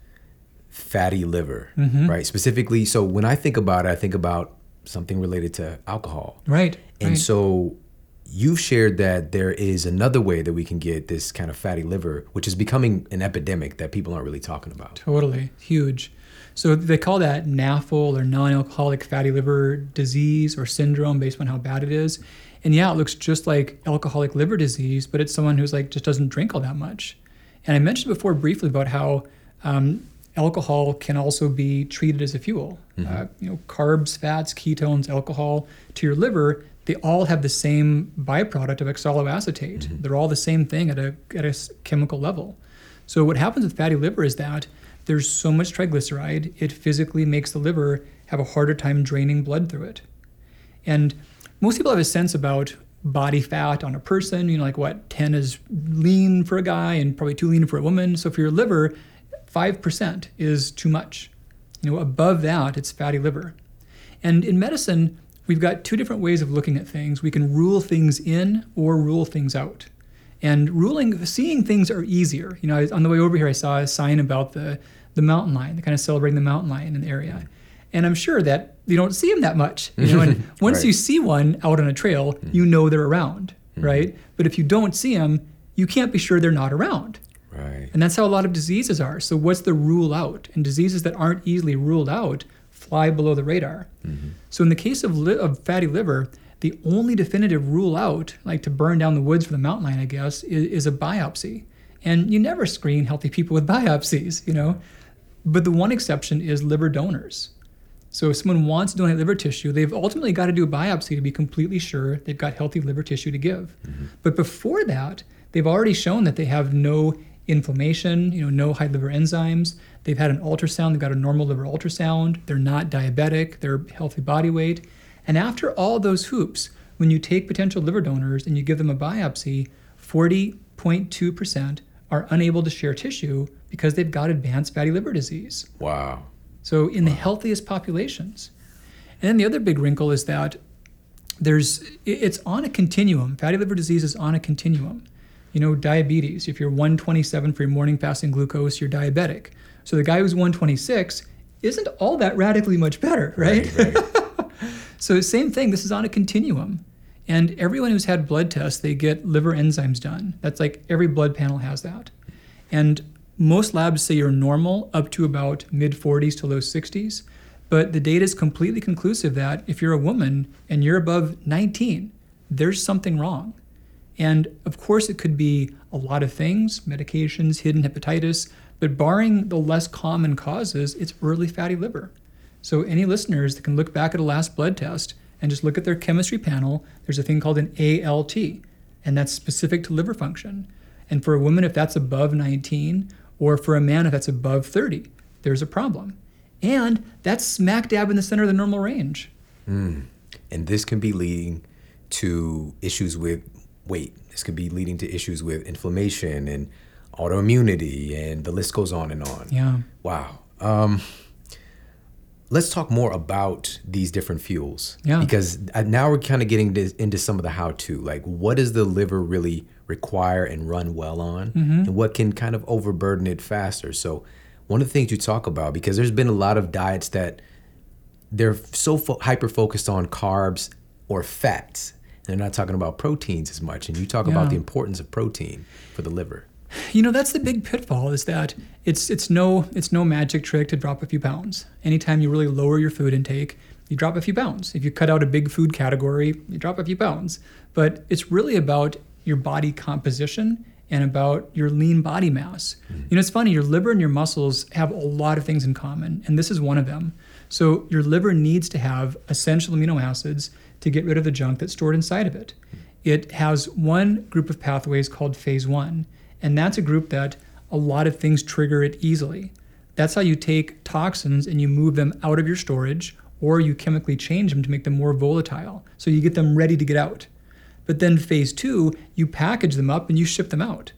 fatty liver, mm-hmm. right? Specifically, so when I think about it, I think about something related to alcohol. Right. And right. so you've shared that there is another way that we can get this kind of fatty liver, which is becoming an epidemic that people aren't really talking about. Totally. Huge. So they call that NAFL or non alcoholic fatty liver disease or syndrome based on how bad it is. And yeah, it looks just like alcoholic liver disease, but it's someone who's like just doesn't drink all that much. And I mentioned before briefly about how um, alcohol can also be treated as a fuel. Mm-hmm. Uh, you know, carbs, fats, ketones, alcohol to your liver, they all have the same byproduct of oxaloacetate. Mm-hmm. They're all the same thing at a, at a chemical level. So what happens with fatty liver is that there's so much triglyceride, it physically makes the liver have a harder time draining blood through it. And most people have a sense about body fat on a person, you know, like what, 10 is lean for a guy and probably too lean for a woman. So for your liver, 5% is too much. You know, above that, it's fatty liver. And in medicine, we've got two different ways of looking at things. We can rule things in or rule things out. And ruling, seeing things are easier. You know, on the way over here, I saw a sign about the the mountain lion. Kind of celebrating the mountain lion in the area. And I'm sure that you don't see them that much. You know, and once right. you see one out on a trail, mm. you know they're around, mm. right? But if you don't see them, you can't be sure they're not around. Right. And that's how a lot of diseases are. So what's the rule out? And diseases that aren't easily ruled out fly below the radar. Mm-hmm. So in the case of, li- of fatty liver, the only definitive rule out, like to burn down the woods for the mountain lion, I guess, is, is a biopsy. And you never screen healthy people with biopsies, you know. But the one exception is liver donors. So if someone wants to donate liver tissue, they've ultimately got to do a biopsy to be completely sure they've got healthy liver tissue to give. Mm-hmm. But before that, they've already shown that they have no inflammation, you know, no high liver enzymes. They've had an ultrasound, they've got a normal liver ultrasound, they're not diabetic, they're healthy body weight. And after all those hoops, when you take potential liver donors and you give them a biopsy, 40.2% are unable to share tissue because they've got advanced fatty liver disease. Wow. So in wow. the healthiest populations. And then the other big wrinkle is that there's it's on a continuum. Fatty liver disease is on a continuum. You know, diabetes, if you're 127 for your morning fasting glucose, you're diabetic. So the guy who's 126 isn't all that radically much better, right? right, right. so same thing, this is on a continuum. And everyone who's had blood tests, they get liver enzymes done. That's like every blood panel has that. And most labs say you're normal up to about mid 40s to low 60s. But the data is completely conclusive that if you're a woman and you're above 19, there's something wrong. And of course, it could be a lot of things medications, hidden hepatitis, but barring the less common causes, it's early fatty liver. So, any listeners that can look back at a last blood test and just look at their chemistry panel, there's a thing called an ALT, and that's specific to liver function. And for a woman, if that's above 19, or for a man, if that's above 30, there's a problem. And that's smack dab in the center of the normal range. Mm. And this can be leading to issues with weight. This could be leading to issues with inflammation and autoimmunity, and the list goes on and on. Yeah. Wow. Um, let's talk more about these different fuels. Yeah. Because uh, now we're kind of getting into some of the how to. Like, what does the liver really require and run well on? Mm-hmm. And what can kind of overburden it faster? So, one of the things you talk about, because there's been a lot of diets that they're so fo- hyper focused on carbs or fats. They're not talking about proteins as much. And you talk yeah. about the importance of protein for the liver. You know, that's the big pitfall is that it's it's no it's no magic trick to drop a few pounds. Anytime you really lower your food intake, you drop a few pounds. If you cut out a big food category, you drop a few pounds. But it's really about your body composition and about your lean body mass. Mm. You know, it's funny, your liver and your muscles have a lot of things in common, and this is one of them. So, your liver needs to have essential amino acids to get rid of the junk that's stored inside of it. Mm. It has one group of pathways called phase one, and that's a group that a lot of things trigger it easily. That's how you take toxins and you move them out of your storage or you chemically change them to make them more volatile. So you get them ready to get out. But then phase two, you package them up and you ship them out.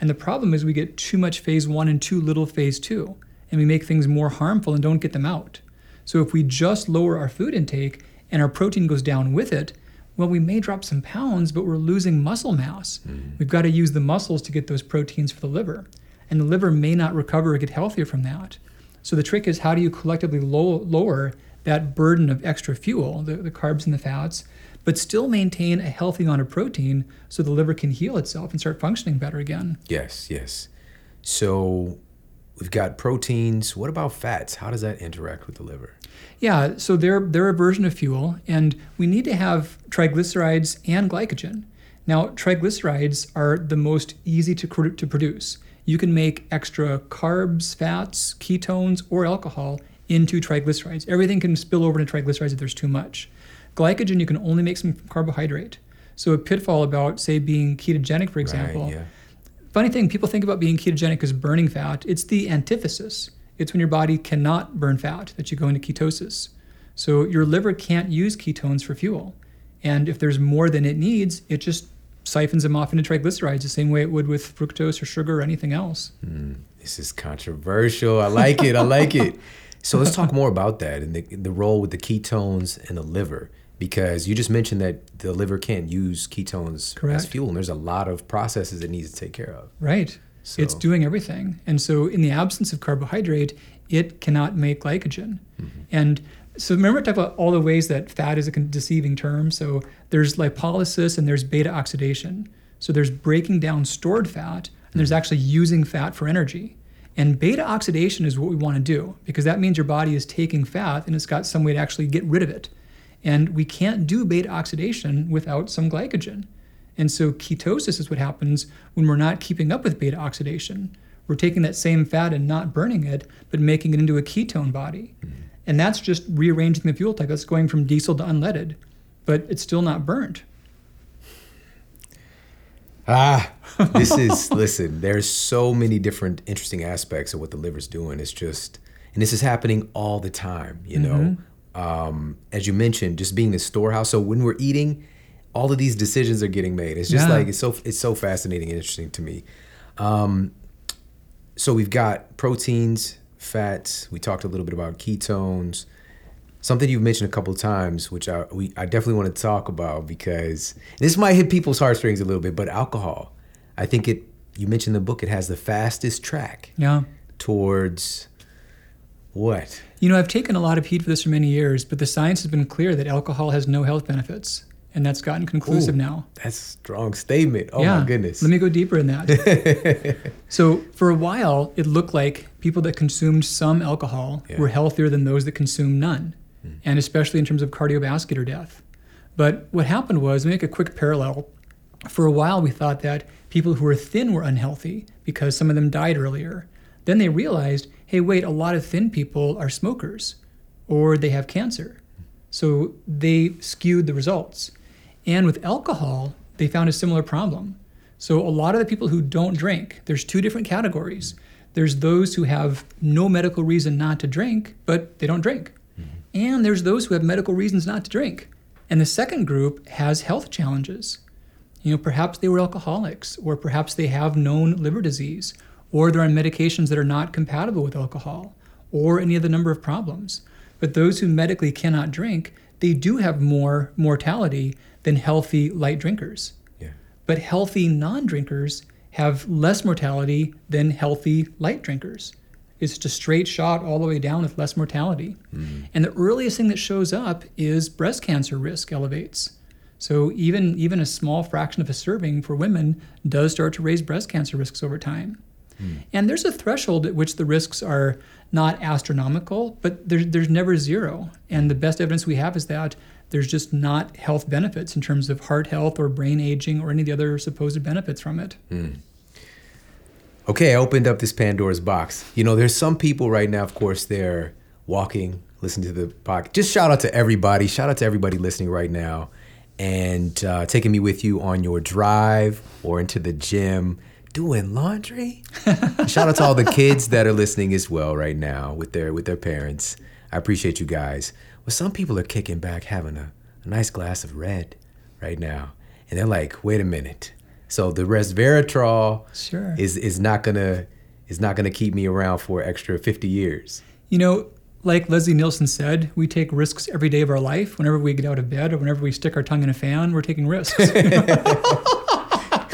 And the problem is we get too much phase one and too little phase two, and we make things more harmful and don't get them out. So if we just lower our food intake and our protein goes down with it, well, we may drop some pounds, but we're losing muscle mass. Mm. We've got to use the muscles to get those proteins for the liver. And the liver may not recover or get healthier from that. So the trick is how do you collectively low, lower that burden of extra fuel, the, the carbs and the fats, but still maintain a healthy amount of protein so the liver can heal itself and start functioning better again. Yes, yes. So we've got proteins. What about fats? How does that interact with the liver? Yeah, so they're they're a version of fuel, and we need to have triglycerides and glycogen. Now, triglycerides are the most easy to, to produce. You can make extra carbs, fats, ketones, or alcohol into triglycerides. Everything can spill over into triglycerides if there's too much. Glycogen, you can only make some carbohydrate. So, a pitfall about, say, being ketogenic, for example. Right, yeah. Funny thing, people think about being ketogenic as burning fat. It's the antithesis. It's when your body cannot burn fat that you go into ketosis. So your liver can't use ketones for fuel. And if there's more than it needs, it just siphons them off into triglycerides the same way it would with fructose or sugar or anything else. Hmm, this is controversial. I like it. I like it. So let's talk more about that and the, the role with the ketones and the liver. Because you just mentioned that the liver can't use ketones as fuel, and there's a lot of processes it needs to take care of. Right. It's doing everything. And so, in the absence of carbohydrate, it cannot make glycogen. Mm-hmm. And so, remember, I talked about all the ways that fat is a deceiving term. So, there's lipolysis and there's beta oxidation. So, there's breaking down stored fat, and there's mm-hmm. actually using fat for energy. And beta oxidation is what we want to do because that means your body is taking fat and it's got some way to actually get rid of it. And we can't do beta oxidation without some glycogen. And so ketosis is what happens when we're not keeping up with beta oxidation. We're taking that same fat and not burning it, but making it into a ketone body. And that's just rearranging the fuel type. That's going from diesel to unleaded, but it's still not burnt. Ah, this is listen. There's so many different interesting aspects of what the liver's doing. It's just, and this is happening all the time. You know, um, as you mentioned, just being the storehouse. So when we're eating, all of these decisions are getting made. It's just Yeah. like it's so it's so fascinating and interesting to me. Um, so we've got proteins, fats. We talked a little bit about ketones. Something you've mentioned a couple of times, which I we I definitely want to talk about because this might hit people's heartstrings a little bit. But alcohol, I think it. You mentioned the book it has the fastest track Yeah. towards what? You know, I've taken a lot of heat for this for many years, but the science has been clear that alcohol has no health benefits. And that's gotten conclusive Ooh, now. That's a strong statement. Oh yeah. my goodness. Let me go deeper in that. so, for a while, it looked like people that consumed some alcohol Yeah. were healthier than those that consumed none, hmm. and especially in terms of cardiovascular death. But what happened was, let me make a quick parallel. For a while, we thought that people who were thin were unhealthy because some of them died earlier. Then they realized, hey, wait, a lot of thin people are smokers or they have cancer. So they skewed the results. And with alcohol, they found a similar problem. So a lot of the people who don't drink, there's two different categories. There's those who have no medical reason not to drink, but they don't drink. Mm-hmm. And there's those who have medical reasons not to drink. And the second group has health challenges. You know, perhaps they were alcoholics, or perhaps they have known liver disease, or they're on medications that are not compatible with alcohol, or any of the number of problems. But those who medically cannot drink, they do have more mortality than healthy light drinkers. Yeah. But healthy non drinkers have less mortality than healthy light drinkers. It's just a straight shot all the way down with less mortality. Mm-hmm. And the earliest thing that shows up is breast cancer risk elevates. So even even a small fraction of a serving for women does start to raise breast cancer risks over time. And there's a threshold at which the risks are not astronomical, but there's there's never zero. And the best evidence we have is that there's just not health benefits in terms of heart health or brain aging or any of the other supposed benefits from it. Okay, I opened up this Pandora's box. You know, there's some people right now, of course, they're walking, listening to the podcast. Just shout out to everybody. Shout out to everybody listening right now and uh, taking me with you on your drive or into the gym doing laundry. shout out to all the kids that are listening as well right now with their with their parents. I appreciate you guys. Well, some people are kicking back having a, a nice glass of red right now. And they're like, wait a minute. So the resveratrol Sure. is is not gonna is not gonna keep me around for extra 50 years. You know, like Leslie Nielsen said, we take risks every day of our life. Whenever we get out of bed or whenever we stick our tongue in a fan, we're taking risks.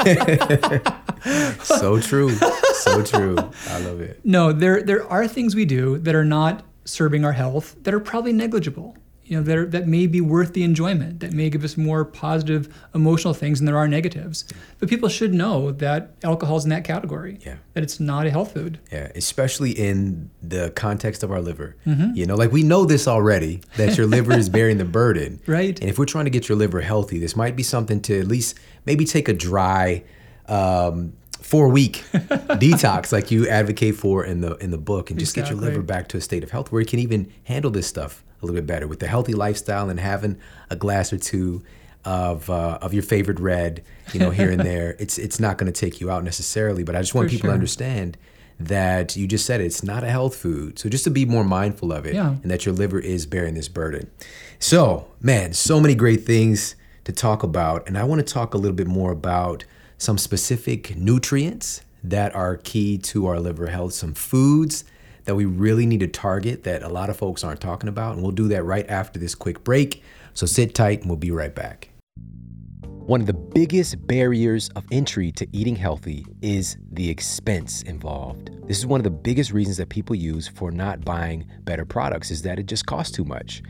So true. so true. I love it. no, there there are things we do that are not serving our health that are probably negligible. You know, that, are, that may be worth the enjoyment, that may give us more positive emotional things than there are negatives. But people should know that alcohol's in that category. Yeah. That it's not a health food. Yeah, especially in the context of our liver. Mm-hmm. You know, like we know this already that your liver is bearing the burden. Right. And if we're trying to get your liver healthy, this might be something to at least maybe take a dry um, four week detox like you advocate for in the in the book and just get your liver back to a state of health where you can even handle this stuff a little bit better with the healthy lifestyle and having a glass or two of uh, of your favorite red, you know, here and there. It's it's not going to take you out necessarily, but I just want For people to understand that you just said it, it's not a health food. So just to be more mindful of it Yeah. and that your liver is bearing this burden. So, man, so many great things to talk about. And I want to talk a little bit more about some specific nutrients that are key to our liver health, some foods that we really need to target that a lot of folks aren't talking about. And we'll do that right after this quick break. So sit tight and we'll be right back. One of the biggest barriers of entry to eating healthy is the expense involved. This is one of the biggest reasons that people use for not buying better products is that it just costs too much.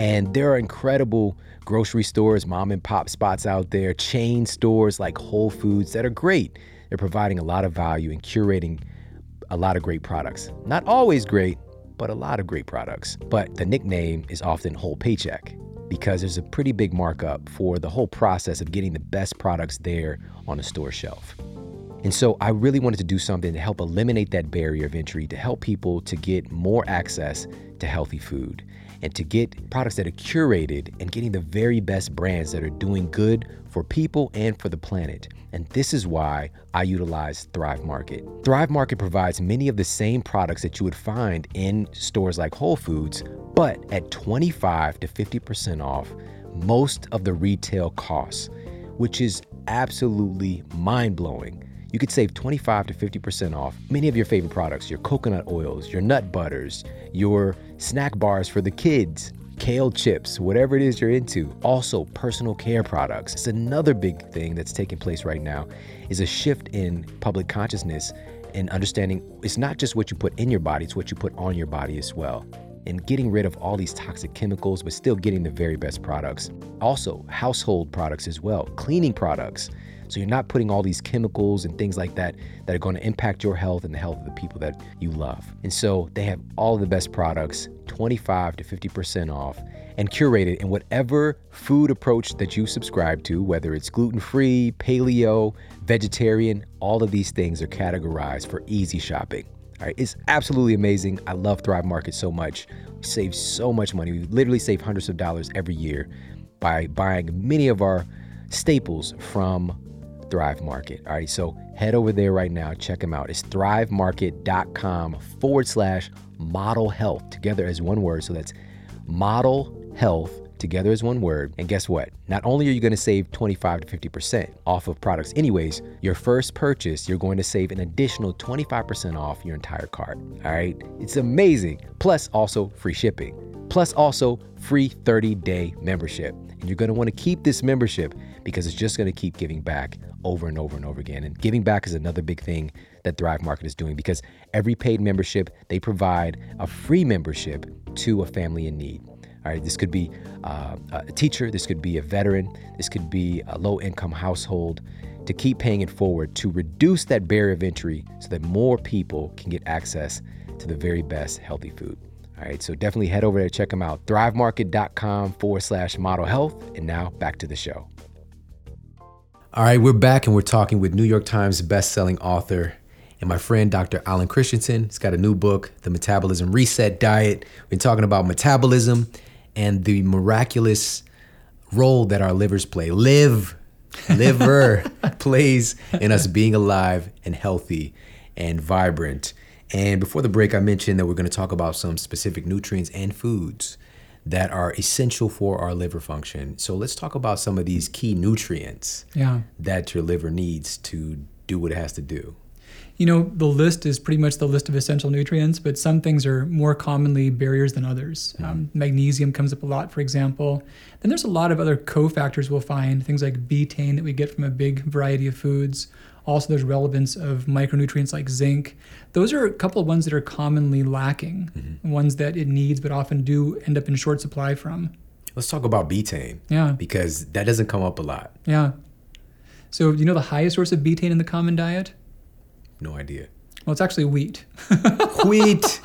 And there are incredible grocery stores, mom and pop spots out there, chain stores like Whole Foods that are great. They're providing a lot of value and curating a lot of great products. Not always great, but a lot of great products. But the nickname is often whole paycheck because there's a pretty big markup for the whole process of getting the best products there on a store shelf. And so I really wanted to do something to help eliminate that barrier of entry to help people to get more access to healthy food and to get products that are curated and getting the very best brands that are doing good for people and for the planet. And this is why I utilize Thrive Market. Thrive Market provides many of the same products that you would find in stores like Whole Foods, but at 25 to 50% off most of the retail costs, which is absolutely mind blowing. You could save 25 to 50% off many of your favorite products your coconut oils, your nut butters, your snack bars for the kids, kale chips, whatever it is you're into. Also, personal care products. It's another big thing that's taking place right now is a shift in public consciousness and understanding it's not just what you put in your body, it's what you put on your body as well. And getting rid of all these toxic chemicals, but still getting the very best products. Also, household products as well, cleaning products. So you're not putting all these chemicals and things like that that are going to impact your health and the health of the people that you love. And so they have all the best products, 25 to 50% off, and curated in whatever food approach that you subscribe to, whether it's gluten free, paleo, vegetarian, all of these things are categorized for easy shopping. All right, it's absolutely amazing. I love Thrive Market so much. We save so much money. We literally save hundreds of dollars every year by buying many of our staples from Thrive Market. All right, so head over there right now. Check them out. It's thrivemarket.com forward slash model health together as one word. So that's model health together as one word. And guess what? Not only are you going to save 25 to 50% off of products, anyways, your first purchase, you're going to save an additional 25% off your entire cart. All right, it's amazing. Plus, also free shipping. Plus, also free 30 day membership. And you're going to want to keep this membership because it's just going to keep giving back over and over and over again. And giving back is another big thing that Thrive Market is doing because every paid membership, they provide a free membership to a family in need. All right, this could be uh, a teacher, this could be a veteran, this could be a low income household to keep paying it forward to reduce that barrier of entry so that more people can get access to the very best healthy food. All right, so definitely head over there, check them out. Thrivemarket.com forward slash model health. And now back to the show. All right, we're back and we're talking with New York Times best-selling author and my friend Dr. Alan Christianson. He's got a new book, The Metabolism Reset Diet. We've been talking about metabolism and the miraculous role that our livers play. Live, liver plays in us being alive and healthy and vibrant. And before the break, I mentioned that we're going to talk about some specific nutrients and foods that are essential for our liver function. So let's talk about some of these key nutrients Yeah. that your liver needs to do what it has to do. You know, the list is pretty much the list of essential nutrients, but some things are more commonly barriers than others. Um, magnesium comes up a lot, for example. Then there's a lot of other cofactors we'll find, things like betaine that we get from a big variety of foods. Also, there's relevance of micronutrients like zinc. Those are a couple of ones that are commonly lacking, mm-hmm. ones that it needs but often do end up in short supply from. Let's talk about betaine. Yeah. Because that doesn't come up a lot. Yeah. So, you know the highest source of betaine in the common diet? No idea. Well, it's actually wheat. Wheat.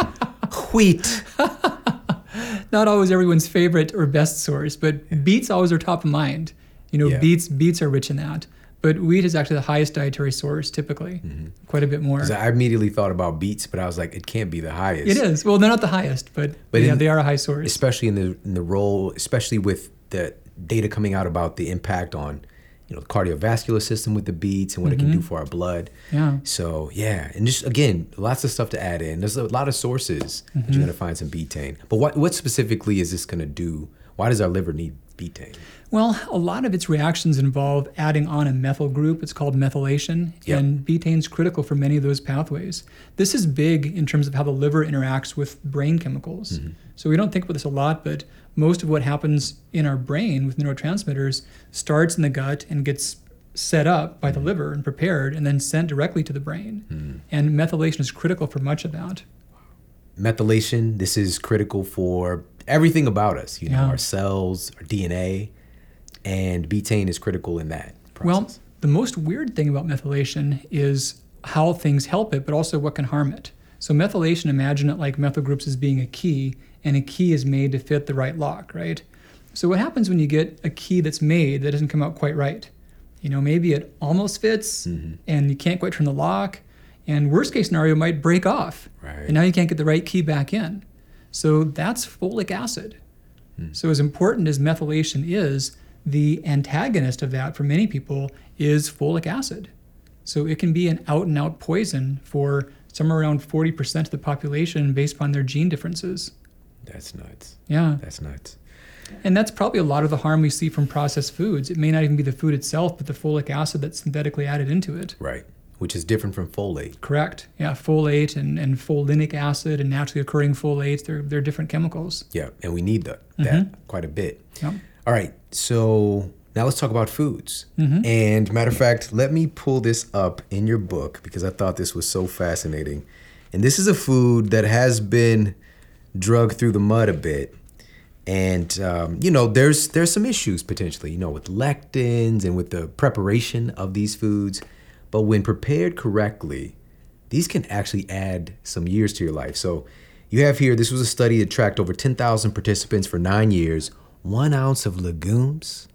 Wheat. Not always everyone's favorite or best source, but beets always are top of mind. You know, Yeah. beets beets are rich in that. But wheat is actually the highest dietary source typically, mm-hmm. quite a bit more. I immediately thought about beets, but I was like, it can't be the highest. It is. Well, they're not the highest, but, But yeah, in- they are a high source. especially in the in the role, especially with the data coming out about the impact on, you know, the cardiovascular system with the beets and what it can do mm-hmm. for our blood. Yeah. So yeah, and just again, lots of stuff to add in. There's a lot of sources that you're mm-hmm. gonna find some betaine. But what what specifically is this gonna do? Why does our liver need betaine? Well, a lot of its reactions involve adding on a methyl group. It's called methylation, Yep. and betaine's critical for many of those pathways. This is big in terms of how the liver interacts with brain chemicals. Mm-hmm. So we don't think about this a lot, but most of what happens in our brain with neurotransmitters starts in the gut and gets set up by the mm-hmm. liver and prepared and then sent directly to the brain. Mm-hmm. And methylation is critical for much of that. Methylation. This is critical for everything about us. You know, Yeah. our cells, our DNA, and betaine is critical in that process. Well, the most weird thing about methylation is how things help it, but also what can harm it. So, methylation, imagine it like methyl groups as being a key, and a key is made to fit the right lock, right? So, what happens when you get a key that's made that doesn't come out quite right? You know, maybe it almost fits mm-hmm. and you can't quite turn the lock, and worst case scenario might break off. Right. And now you can't get the right key back in. So, that's folic acid. Hmm. So, as important as methylation is, the antagonist of that for many people is folic acid. So, it can be an out and out poison for somewhere around 40% of the population based upon their gene differences. That's nuts. Yeah. That's nuts. And that's probably a lot of the harm we see from processed foods. It may not even be the food itself, but the folic acid that's synthetically added into it. Right. Which is different from folate. Correct. Yeah, folate and, and folinic acid and naturally occurring folates, they're, they're different chemicals. Yeah, and we need that that quite a bit. Yep. All right, so now let's talk about foods. And matter of fact, let me pull this up in your book because I thought this was so fascinating. And this is a food that has been drugged through the mud a bit. And um, you know, there's there's some issues potentially, you know, with lectins and with the preparation of these foods. But when prepared correctly, these can actually add some years to your life. So you have here, this was a study that tracked over 10,000 participants for nine years. One ounce of legumes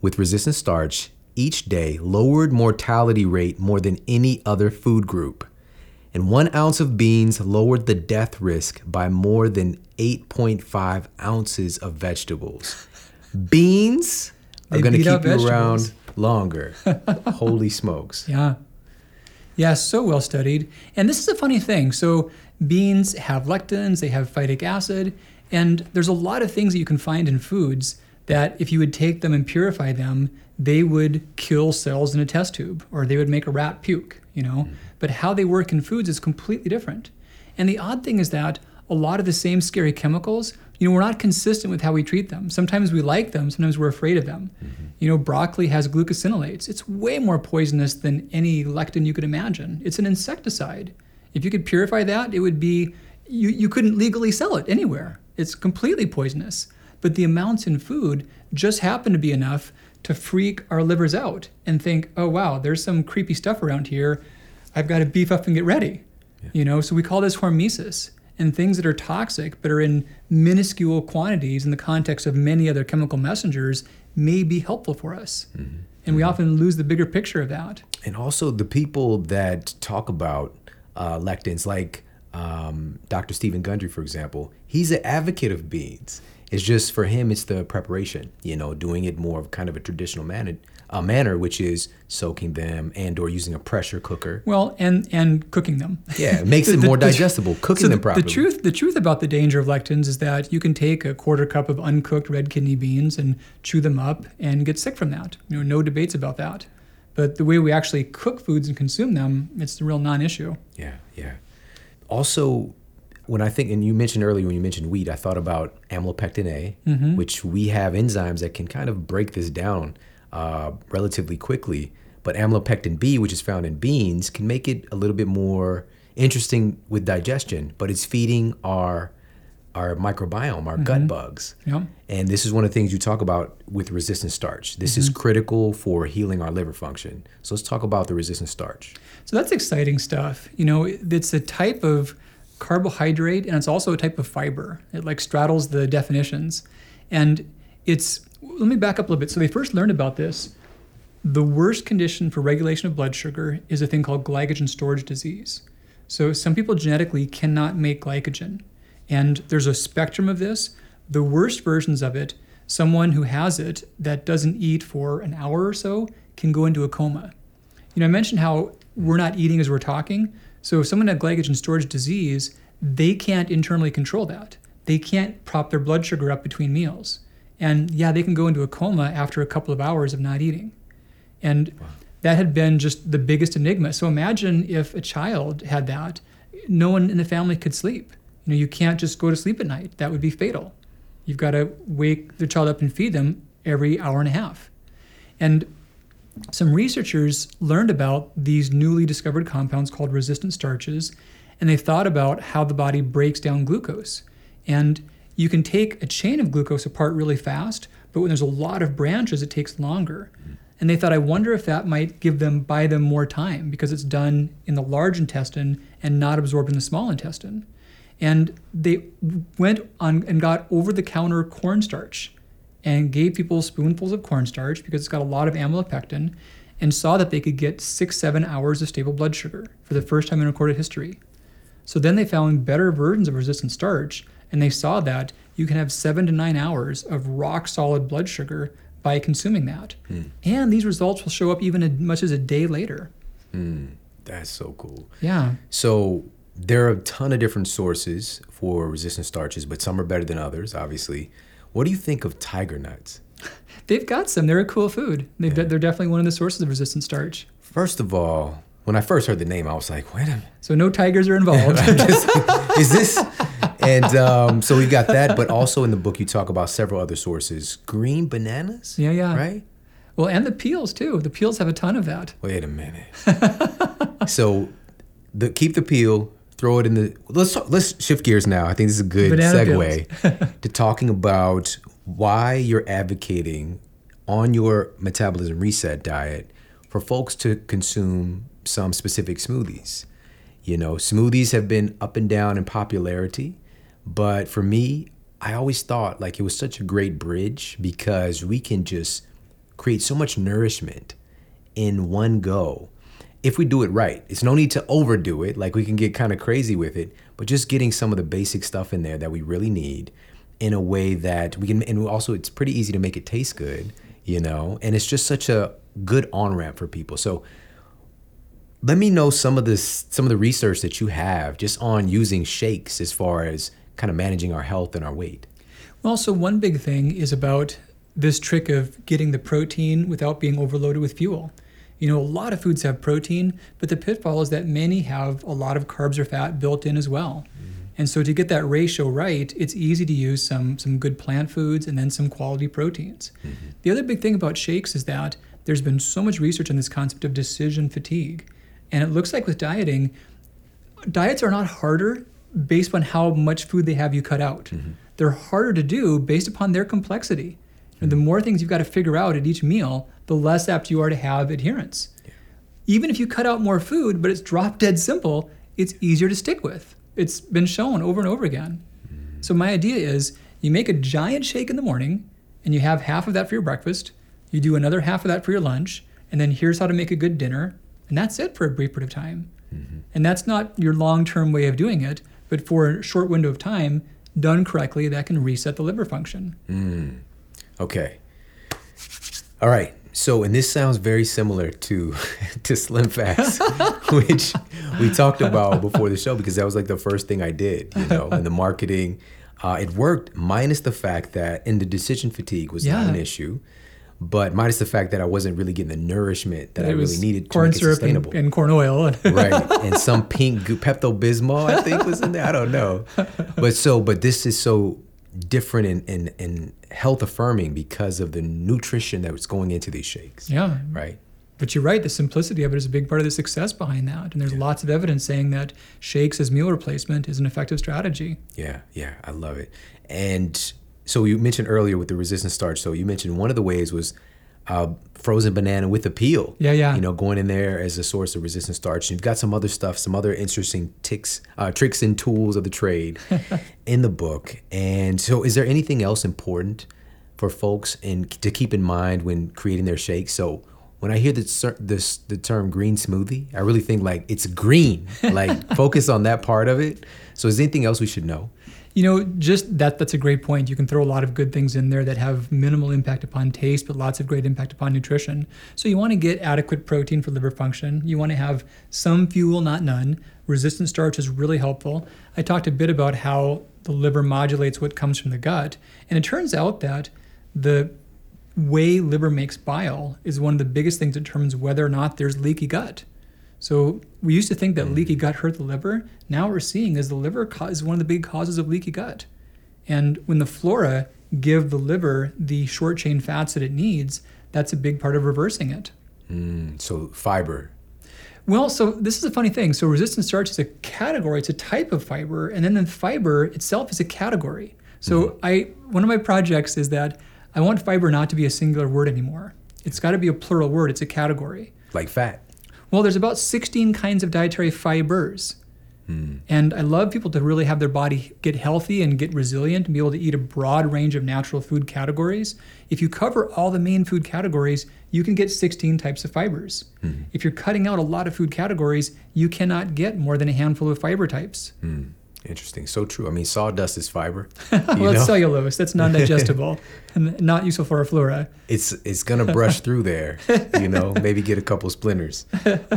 with resistant starch each day lowered mortality rate more than any other food group. And one ounce of beans lowered the death risk by more than 8.5 ounces of vegetables. Beans are going to keep you around longer. Holy smokes. Yeah. Yeah, so well studied. And this is a funny thing. So, beans have lectins, they have phytic acid, and there's a lot of things that you can find in foods that if you would take them and purify them, they would kill cells in a test tube or they would make a rat puke, you know? Mm-hmm. But how they work in foods is completely different. And the odd thing is that a lot of the same scary chemicals, you know, we're not consistent with how we treat them. Sometimes we like them, sometimes we're afraid of them. Mm-hmm. You know, broccoli has glucosinolates. It's way more poisonous than any lectin you could imagine. It's an insecticide. If you could purify that, it would be, you, you couldn't legally sell it anywhere. It's completely poisonous. But the amounts in food just happen to be enough to freak our livers out and think, oh, wow, there's some creepy stuff around here. I've got to beef up and get ready. You know, so we call this hormesis. And things that are toxic but are in minuscule quantities in the context of many other chemical messengers may be helpful for us. And we often lose the bigger picture of that. And also the people that talk about uh, lectins, like um, Dr. Steven Gundry, for example, he's an advocate of beans. It's just for him, it's the preparation, you know, doing it more of kind of a traditional manner, uh, manner, which is soaking them and or using a pressure cooker. Well, and and cooking them. Yeah, it makes The- it more the- digestible, cooking so them properly. the truth, the truth about the danger of lectins is that you can take a quarter cup of uncooked red kidney beans and chew them up and get sick from that. You know, no debates about that. But the way we actually cook foods and consume them, it's the real non-issue. Yeah, yeah. Also, when I think, and you mentioned earlier when you mentioned wheat, I thought about amylopectin A, Mm-hmm. which we have enzymes that can kind of break this down uh, relatively quickly. But amylopectin B, which is found in beans, can make it a little bit more interesting with digestion. But it's feeding our our microbiome, our gut bugs. Yeah. And this is one of the things you talk about with resistant starch. This is critical for healing our liver function. So let's talk about the resistant starch. So that's exciting stuff. You know, it's a type of carbohydrate and it's also a type of fiber. It like straddles the definitions. And it's, let me back up a little bit. So they first learned about this. The worst condition for regulation of blood sugar is a thing called glycogen storage disease. So some people genetically cannot make glycogen. And there's a spectrum of this. The worst versions of it, someone who has it that doesn't eat for an hour or so can go into a coma. You know, I mentioned how we're not eating as we're talking. So if someone had glycogen storage disease, they can't internally control that. They can't prop their blood sugar up between meals. And yeah, they can go into a coma after a couple of hours of not eating. And that had been just the biggest enigma. So imagine if a child had that, no one in the family could sleep. You know, you can't just go to sleep at night. That would be fatal. You've got to wake the child up and feed them every hour and a half. And some researchers learned about these newly discovered compounds called resistant starches, and they thought about how the body breaks down glucose. And you can take a chain of glucose apart really fast, but when there's a lot of branches, it takes longer. And they thought, I wonder if that might give them buy them more time because it's done in the large intestine and not absorbed in the small intestine. And they went on and got over-the-counter cornstarch and gave people spoonfuls of cornstarch because it's got a lot of amylopectin and saw that they could get six, seven hours of stable blood sugar for the first time in recorded history. So then they found better versions of resistant starch and they saw that you can have seven to nine hours of rock solid blood sugar by consuming that. Hmm. And these results will show up even as much as a day later. Hmm. That's so cool. Yeah. So there are a ton of different sources for resistant starches, but some are better than others, obviously. What do you think of tiger nuts? They've got some. They're a cool food. They've, They're definitely one of the sources of resistant starch. First of all, when I first heard the name, I was like, wait a minute. So no tigers are involved. is this? And um, so we've got that, but also in the book, you talk about several other sources. Green bananas? Yeah, yeah. Right? well, and the peels too. The peels have a ton of that. Wait a minute. so the keep the peel, throw it in the. Let's let's shift gears now. I think this is a good Banana segue to talking about why you're advocating on your metabolism reset diet for folks to consume some specific smoothies. You know, smoothies have been up and down in popularity, but for me, I always thought like it was such a great bridge because we can just create so much nourishment in one go if we do it right. It's no need to overdo it, like we can get kind of crazy with it, but just getting some of the basic stuff in there that we really need in a way that we can and also it's pretty easy to make it taste good, you know, and it's just such a good on-ramp for people. So let me know some of this some of the research that you have just on using shakes as far as kind of managing our health and our weight. Well, so one big thing is about this trick of getting the protein without being overloaded with fuel. You know, a lot of foods have protein, but the pitfall is that many have a lot of carbs or fat built in as well. Mm-hmm. And so to get that ratio right, it's easy to use some some good plant foods and then some quality proteins. Mm-hmm. The other big thing about shakes is that there's been so much research on this concept of decision fatigue. And it looks like with dieting, diets are not harder based on how much food they have you cut out. Mm-hmm. They're harder to do based upon their complexity. And the more things you've got to figure out at each meal, the less apt you are to have adherence. Even if you cut out more food, but it's drop dead simple, it's easier to stick with. It's been shown over and over again. Mm. So my idea is you make a giant shake in the morning and you have half of that for your breakfast, you do another half of that for your lunch, and then here's how to make a good dinner, and that's it for a brief period of time. Mm-hmm. And that's not your long-term way of doing it, but for a short window of time, done correctly, that can reset the liver function. Mm. Okay. All right. So, and this sounds very similar to to Slim Fast, which we talked about before the show because that was like the first thing I did, you know, in the marketing. Uh, it worked minus the fact that in the decision fatigue was not an issue, but minus the fact that I wasn't really getting the nourishment that I It was really needed to corn make it syrup and, sustainable. and corn oil. right, and some pink Pepto Bismol I think was in there. I don't know, but so but this is so different and and, and health affirming because of the nutrition that was going into these shakes. yeah. Right. But you're right, the simplicity of it is a big part of the success behind that. And there's lots of evidence saying that shakes as meal replacement is an effective strategy. Yeah, yeah, I love it. And so you mentioned earlier with the resistant starch. So you mentioned one of the ways was uh, frozen banana with a peel. Yeah, yeah. You know, going in there as a source of resistant starch. You've got some other stuff, some other interesting ticks, uh, tricks and tools of the trade in the book. And so, is there anything else important for folks and to keep in mind when creating their shakes? So. When I hear the, this, the term green smoothie, I really think like it's green. Like focus on that part of it. So, is there anything else we should know? You know, just that that's a great point. You can throw a lot of good things in there that have minimal impact upon taste, but lots of great impact upon nutrition. So you want to get adequate protein for liver function. You want to have some fuel, not none. Resistant starch is really helpful. I talked a bit about how the liver modulates what comes from the gut, and it turns out that the way liver makes bile is one of the biggest things that determines whether or not there's leaky gut. So we used to think that leaky gut hurt the liver. Now what we're seeing is the liver is one of the big causes of leaky gut. And when the flora give the liver the short chain fats that it needs, that's a big part of reversing it. Mm, so fiber. Well, so this is a funny thing. So resistant starch is a category, it's a type of fiber, and then the fiber itself is a category. So I one of my projects is that I want fiber not to be a singular word anymore. It's got to be a plural word, it's a category. like fat. Well, there's about 16 kinds of dietary fibers. Hmm. And I love people to really have their body get healthy and get resilient and be able to eat a broad range of natural food categories. If you cover all the main food categories, you can get 16 types of fibers. Hmm. If you're cutting out a lot of food categories, you cannot get more than a handful of fiber types. Hmm. Interesting. So true. I mean, sawdust is fiber. well, You it's cellulose. That's non-digestible and not useful for our flora. it's it's gonna brush through there. You know, maybe get a couple splinters.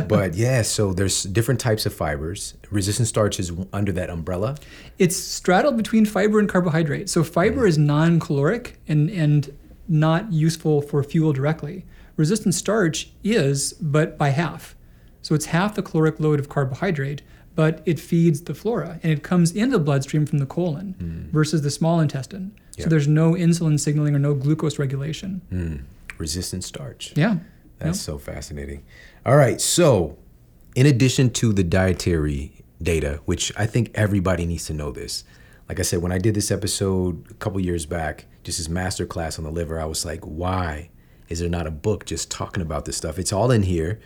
But yeah, so there's different types of fibers. Resistant starch is under that umbrella. It's straddled between fiber and carbohydrate. So fiber mm. is non-caloric and and not useful for fuel directly. Resistant starch is, but by half. So it's half the caloric load of carbohydrate, but it feeds the flora and it comes into the bloodstream from the colon versus the small intestine. So there's no insulin signaling or no glucose regulation. Mm, resistant starch. Yeah. That's so fascinating. All right, so in addition to the dietary data, which I think everybody needs to know this. Like I said, when I did this episode a couple years back, just this master class on the liver, I was like, why is there not a book just talking about this stuff? It's all in here.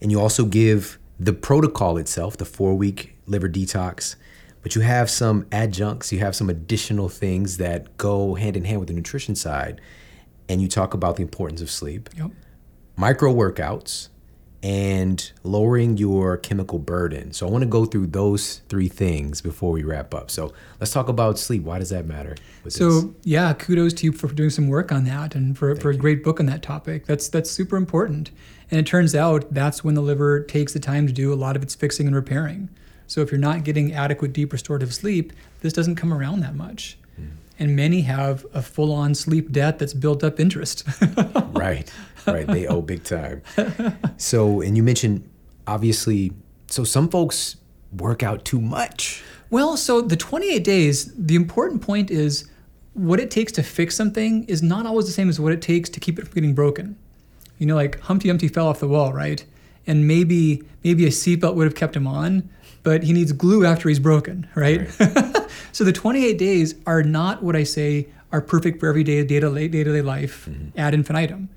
And you also give the protocol itself, the four week liver detox, but you have some adjuncts, you have some additional things that go hand in hand with the nutrition side. And you talk about the importance of sleep Yep. micro workouts and lowering your chemical burden. So I want to go through those three things before we wrap up. So let's talk about sleep. Why does that matter? with this? So yeah, kudos to you for doing some work on that and for, for a great book on that topic. That's that's super important. And it turns out that's when the liver takes the time to do a lot of its fixing and repairing. So if you're not getting adequate deep restorative sleep, this doesn't come around that much. Hmm. And many have a full-on sleep debt that's built up interest. right, right. They owe big time. So, and you mentioned obviously, so some folks work out too much. Well, so the 28 days, the important point is what it takes to fix something is not always the same as what it takes to keep it from getting broken. You know, like Humpty Dumpty fell off the wall, right? And maybe maybe a seatbelt would have kept him on, but he needs glue after he's broken, right? so the 28 days are not what I say are perfect for everyday day-to-day day-to-day life mm-hmm. ad infinitum.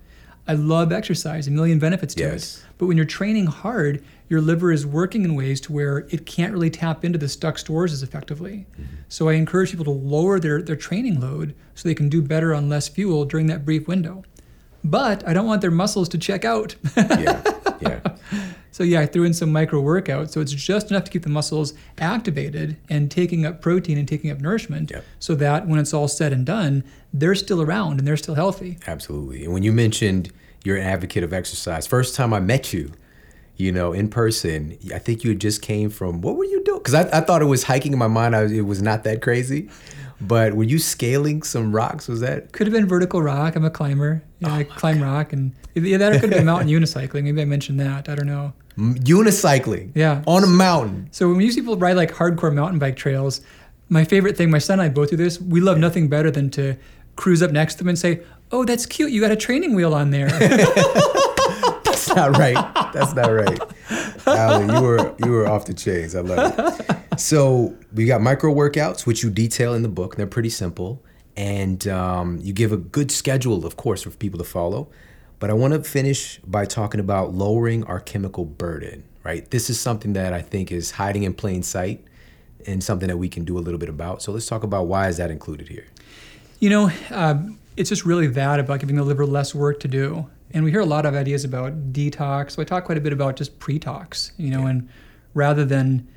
I love exercise, a million benefits to Yes. it. But when you're training hard, your liver is working in ways to where it can't really tap into the stuck stores as effectively. Mm-hmm. So I encourage people to lower their, their training load so they can do better on less fuel during that brief window. But I don't want their muscles to check out. Yeah, yeah. so yeah, I threw in some micro workouts. So it's just enough to keep the muscles activated and taking up protein and taking up nourishment Yep. so that when it's all said and done, they're still around and they're still healthy. Absolutely. And when you mentioned you're an advocate of exercise, first time I met you, you know, in person, I think you just came from, what were you doing? Because I, I thought it was hiking in my mind. I, it was not that crazy. But were you scaling some rocks? Was that? Could have been vertical rock. I'm a climber. Yeah, oh climb rock and yeah, that could be mountain unicycling. Maybe I mentioned that. I don't know. Unicycling. Yeah. On a mountain. So when we see people ride like hardcore mountain bike trails, my favorite thing, my son and I both do this. We love nothing better than to cruise up next to them and say, "Oh, that's cute. You got a training wheel on there." That's not right. That's not right. Alan, you were you were off the chains. I love it. So we got micro workouts, which you detail in the book. They're pretty simple, and um, you give a good schedule, of course, for people to follow. But I want to finish by talking about lowering our chemical burden. Right. This is something that I think is hiding in plain sight, and something that we can do a little bit about. So let's talk about why is that included here. You know, uh, it's just really that about giving the liver less work to do. And we hear a lot of ideas about detox. So I talk quite a bit about just pre-tox, you know, and rather than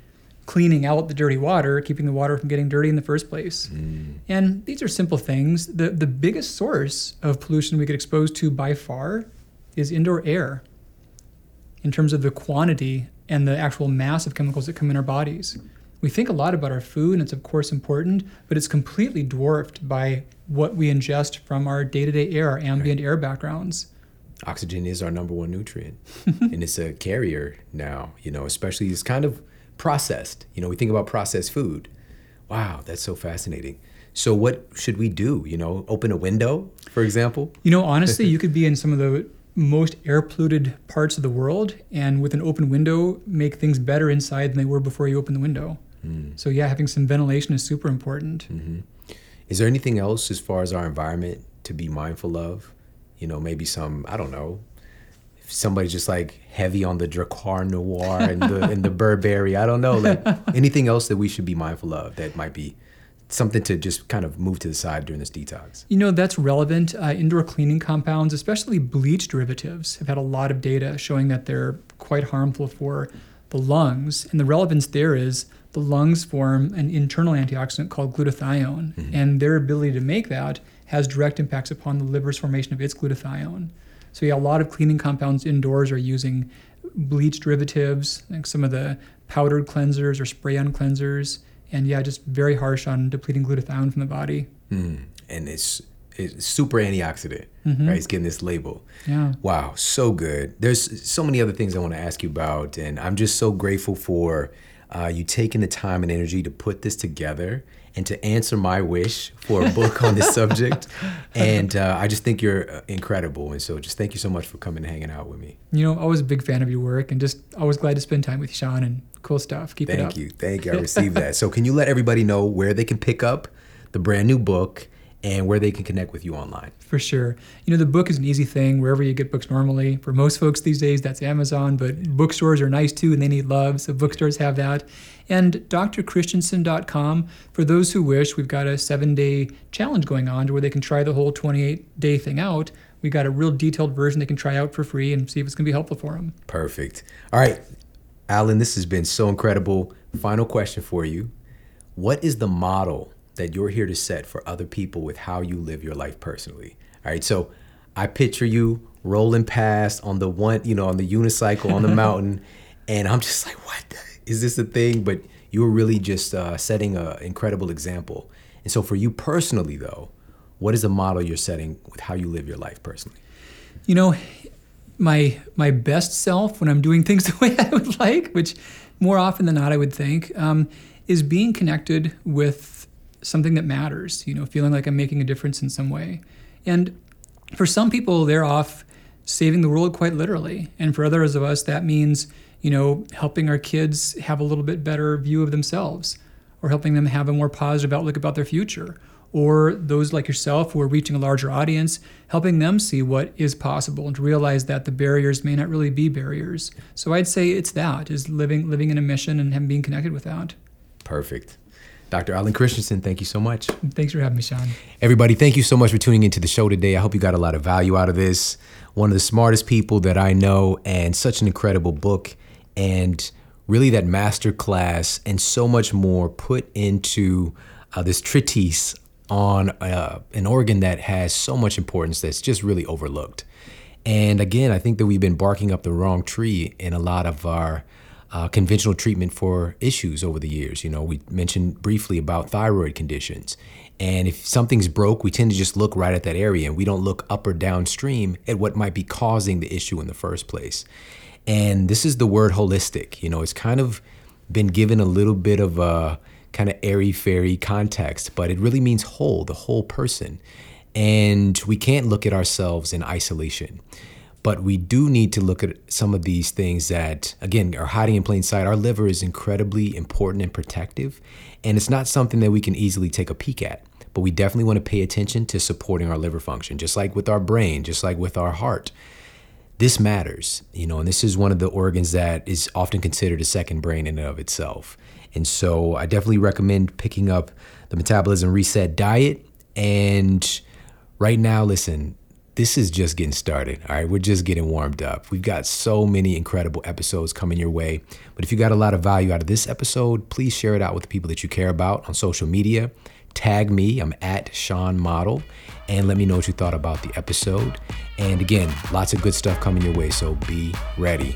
cleaning out the dirty water, keeping the water from getting dirty in the first place. Mm. And these are simple things. The the biggest source of pollution we get exposed to by far is indoor air in terms of the quantity and the actual mass of chemicals that come in our bodies. We think a lot about our food, and it's of course important, but it's completely dwarfed by what we ingest from our day to day air, our ambient air backgrounds. oxygen is our number one nutrient and it's a carrier now you know especially it's kind of processed. You know we think about processed food. Wow that's so fascinating. So what should we do? You know open a window for example? You know, honestly, you could be in some of the most air polluted parts of the world and with an open window make things better inside than they were before you open the window. Hmm. So, yeah, having some ventilation is super important. Mm-hmm. is there anything else as far as our environment to be mindful of? You know maybe some i don't know somebody's just like heavy on the Drakkar Noir and the and the burberry i don't know like anything else that we should be mindful of that might be something to just kind of move to the side during this detox You know, that's relevant. Uh, indoor cleaning compounds, especially bleach derivatives, have had a lot of data showing that they're quite harmful for the lungs. And the relevance there is the lungs form an internal antioxidant called glutathione, and their ability to make that has direct impacts upon the liver's formation of its glutathione. So, yeah, a lot of cleaning compounds indoors are using bleach derivatives, like some of the powdered cleansers or spray on cleansers. And yeah, just very harsh on depleting glutathione from the body. and it's it's super antioxidant, right? It's getting this label. Yeah. Wow, so good. There's so many other things I want to ask you about, and I'm just so grateful for uh, you taking the time and energy to put this together and to answer my wish for a book on this subject. And uh, I just think you're uh, incredible, and so just thank you so much for coming and hanging out with me. You know, always a big fan of your work and just always glad to spend time with you, Shawn, and cool stuff. Keep it up. Thank you, thank you. I received that. So can you let everybody know where they can pick up the brand new book and where they can connect with you online? For sure. You know, the book is an easy thing wherever you get books normally. For most folks these days, that's Amazon, but bookstores are nice too and they need love, so bookstores have that. And drchristianson.com, for those who wish, we've got a seven day challenge going on to where they can try the whole 28 day thing out. We've got a real detailed version they can try out for free and see if it's going to be helpful for them. Perfect. All right, Alan, this has been so incredible. Final question for you What is the model that you're here to set for other people with how you live your life personally? All right, so I picture you rolling past on the one, you know, on the unicycle on the mountain, and I'm just like, what? Is this a thing? But you were really just uh, setting an incredible example. And so, for you personally, though, what is the model you're setting with how you live your life personally? you know my my best self when i'm doing things the way i would like which more often than not i would think um, is being connected with something that matters you know feeling like i'm making a difference in some way and for some people they're off saving the world quite literally and for others of us that means you know helping our kids have a little bit better view of themselves or helping them have a more positive outlook about their future or those like yourself who are reaching a larger audience, helping them see what is possible and to realize that the barriers may not really be barriers. So I'd say it's that is living living in a mission and having being connected with that. Perfect. Dr. Alan Christianson, thank you so much. Thanks for having me, Shawn. Everybody, thank you so much for tuning into the show today. I hope you got a lot of value out of this. One of the smartest people that I know, and such an incredible book, and really that master class, and so much more put into uh, this treatise on uh, an organ that has so much importance that's just really overlooked. And again, I think that we've been barking up the wrong tree in a lot of our uh, conventional treatment for issues over the years. You know, we mentioned briefly about thyroid conditions. And if something's broke, we tend to just look right at that area and we don't look up or downstream at what might be causing the issue in the first place. And this is the word holistic. You know, it's kind of been given a little bit of a kind of airy fairy context, but it really means whole, the whole person. And we can't look at ourselves in isolation. But we do need to look at some of these things that, again, are hiding in plain sight. Our liver is incredibly important and protective, and it's not something that we can easily take a peek at. But we definitely want to pay attention to supporting our liver function, just like with our brain, just like with our heart. This matters, you know, and this is one of the organs that is often considered a second brain in and of itself. And so I definitely recommend picking up the Metabolism Reset diet. And right now, listen, this is just getting started. All right, we're just getting warmed up. We've got so many incredible episodes coming your way. But if you got a lot of value out of this episode, please share it out with the people that you care about on social media. Tag me, I'm at Shawn Model, and let me know what you thought about the episode. And again, lots of good stuff coming your way, so be ready.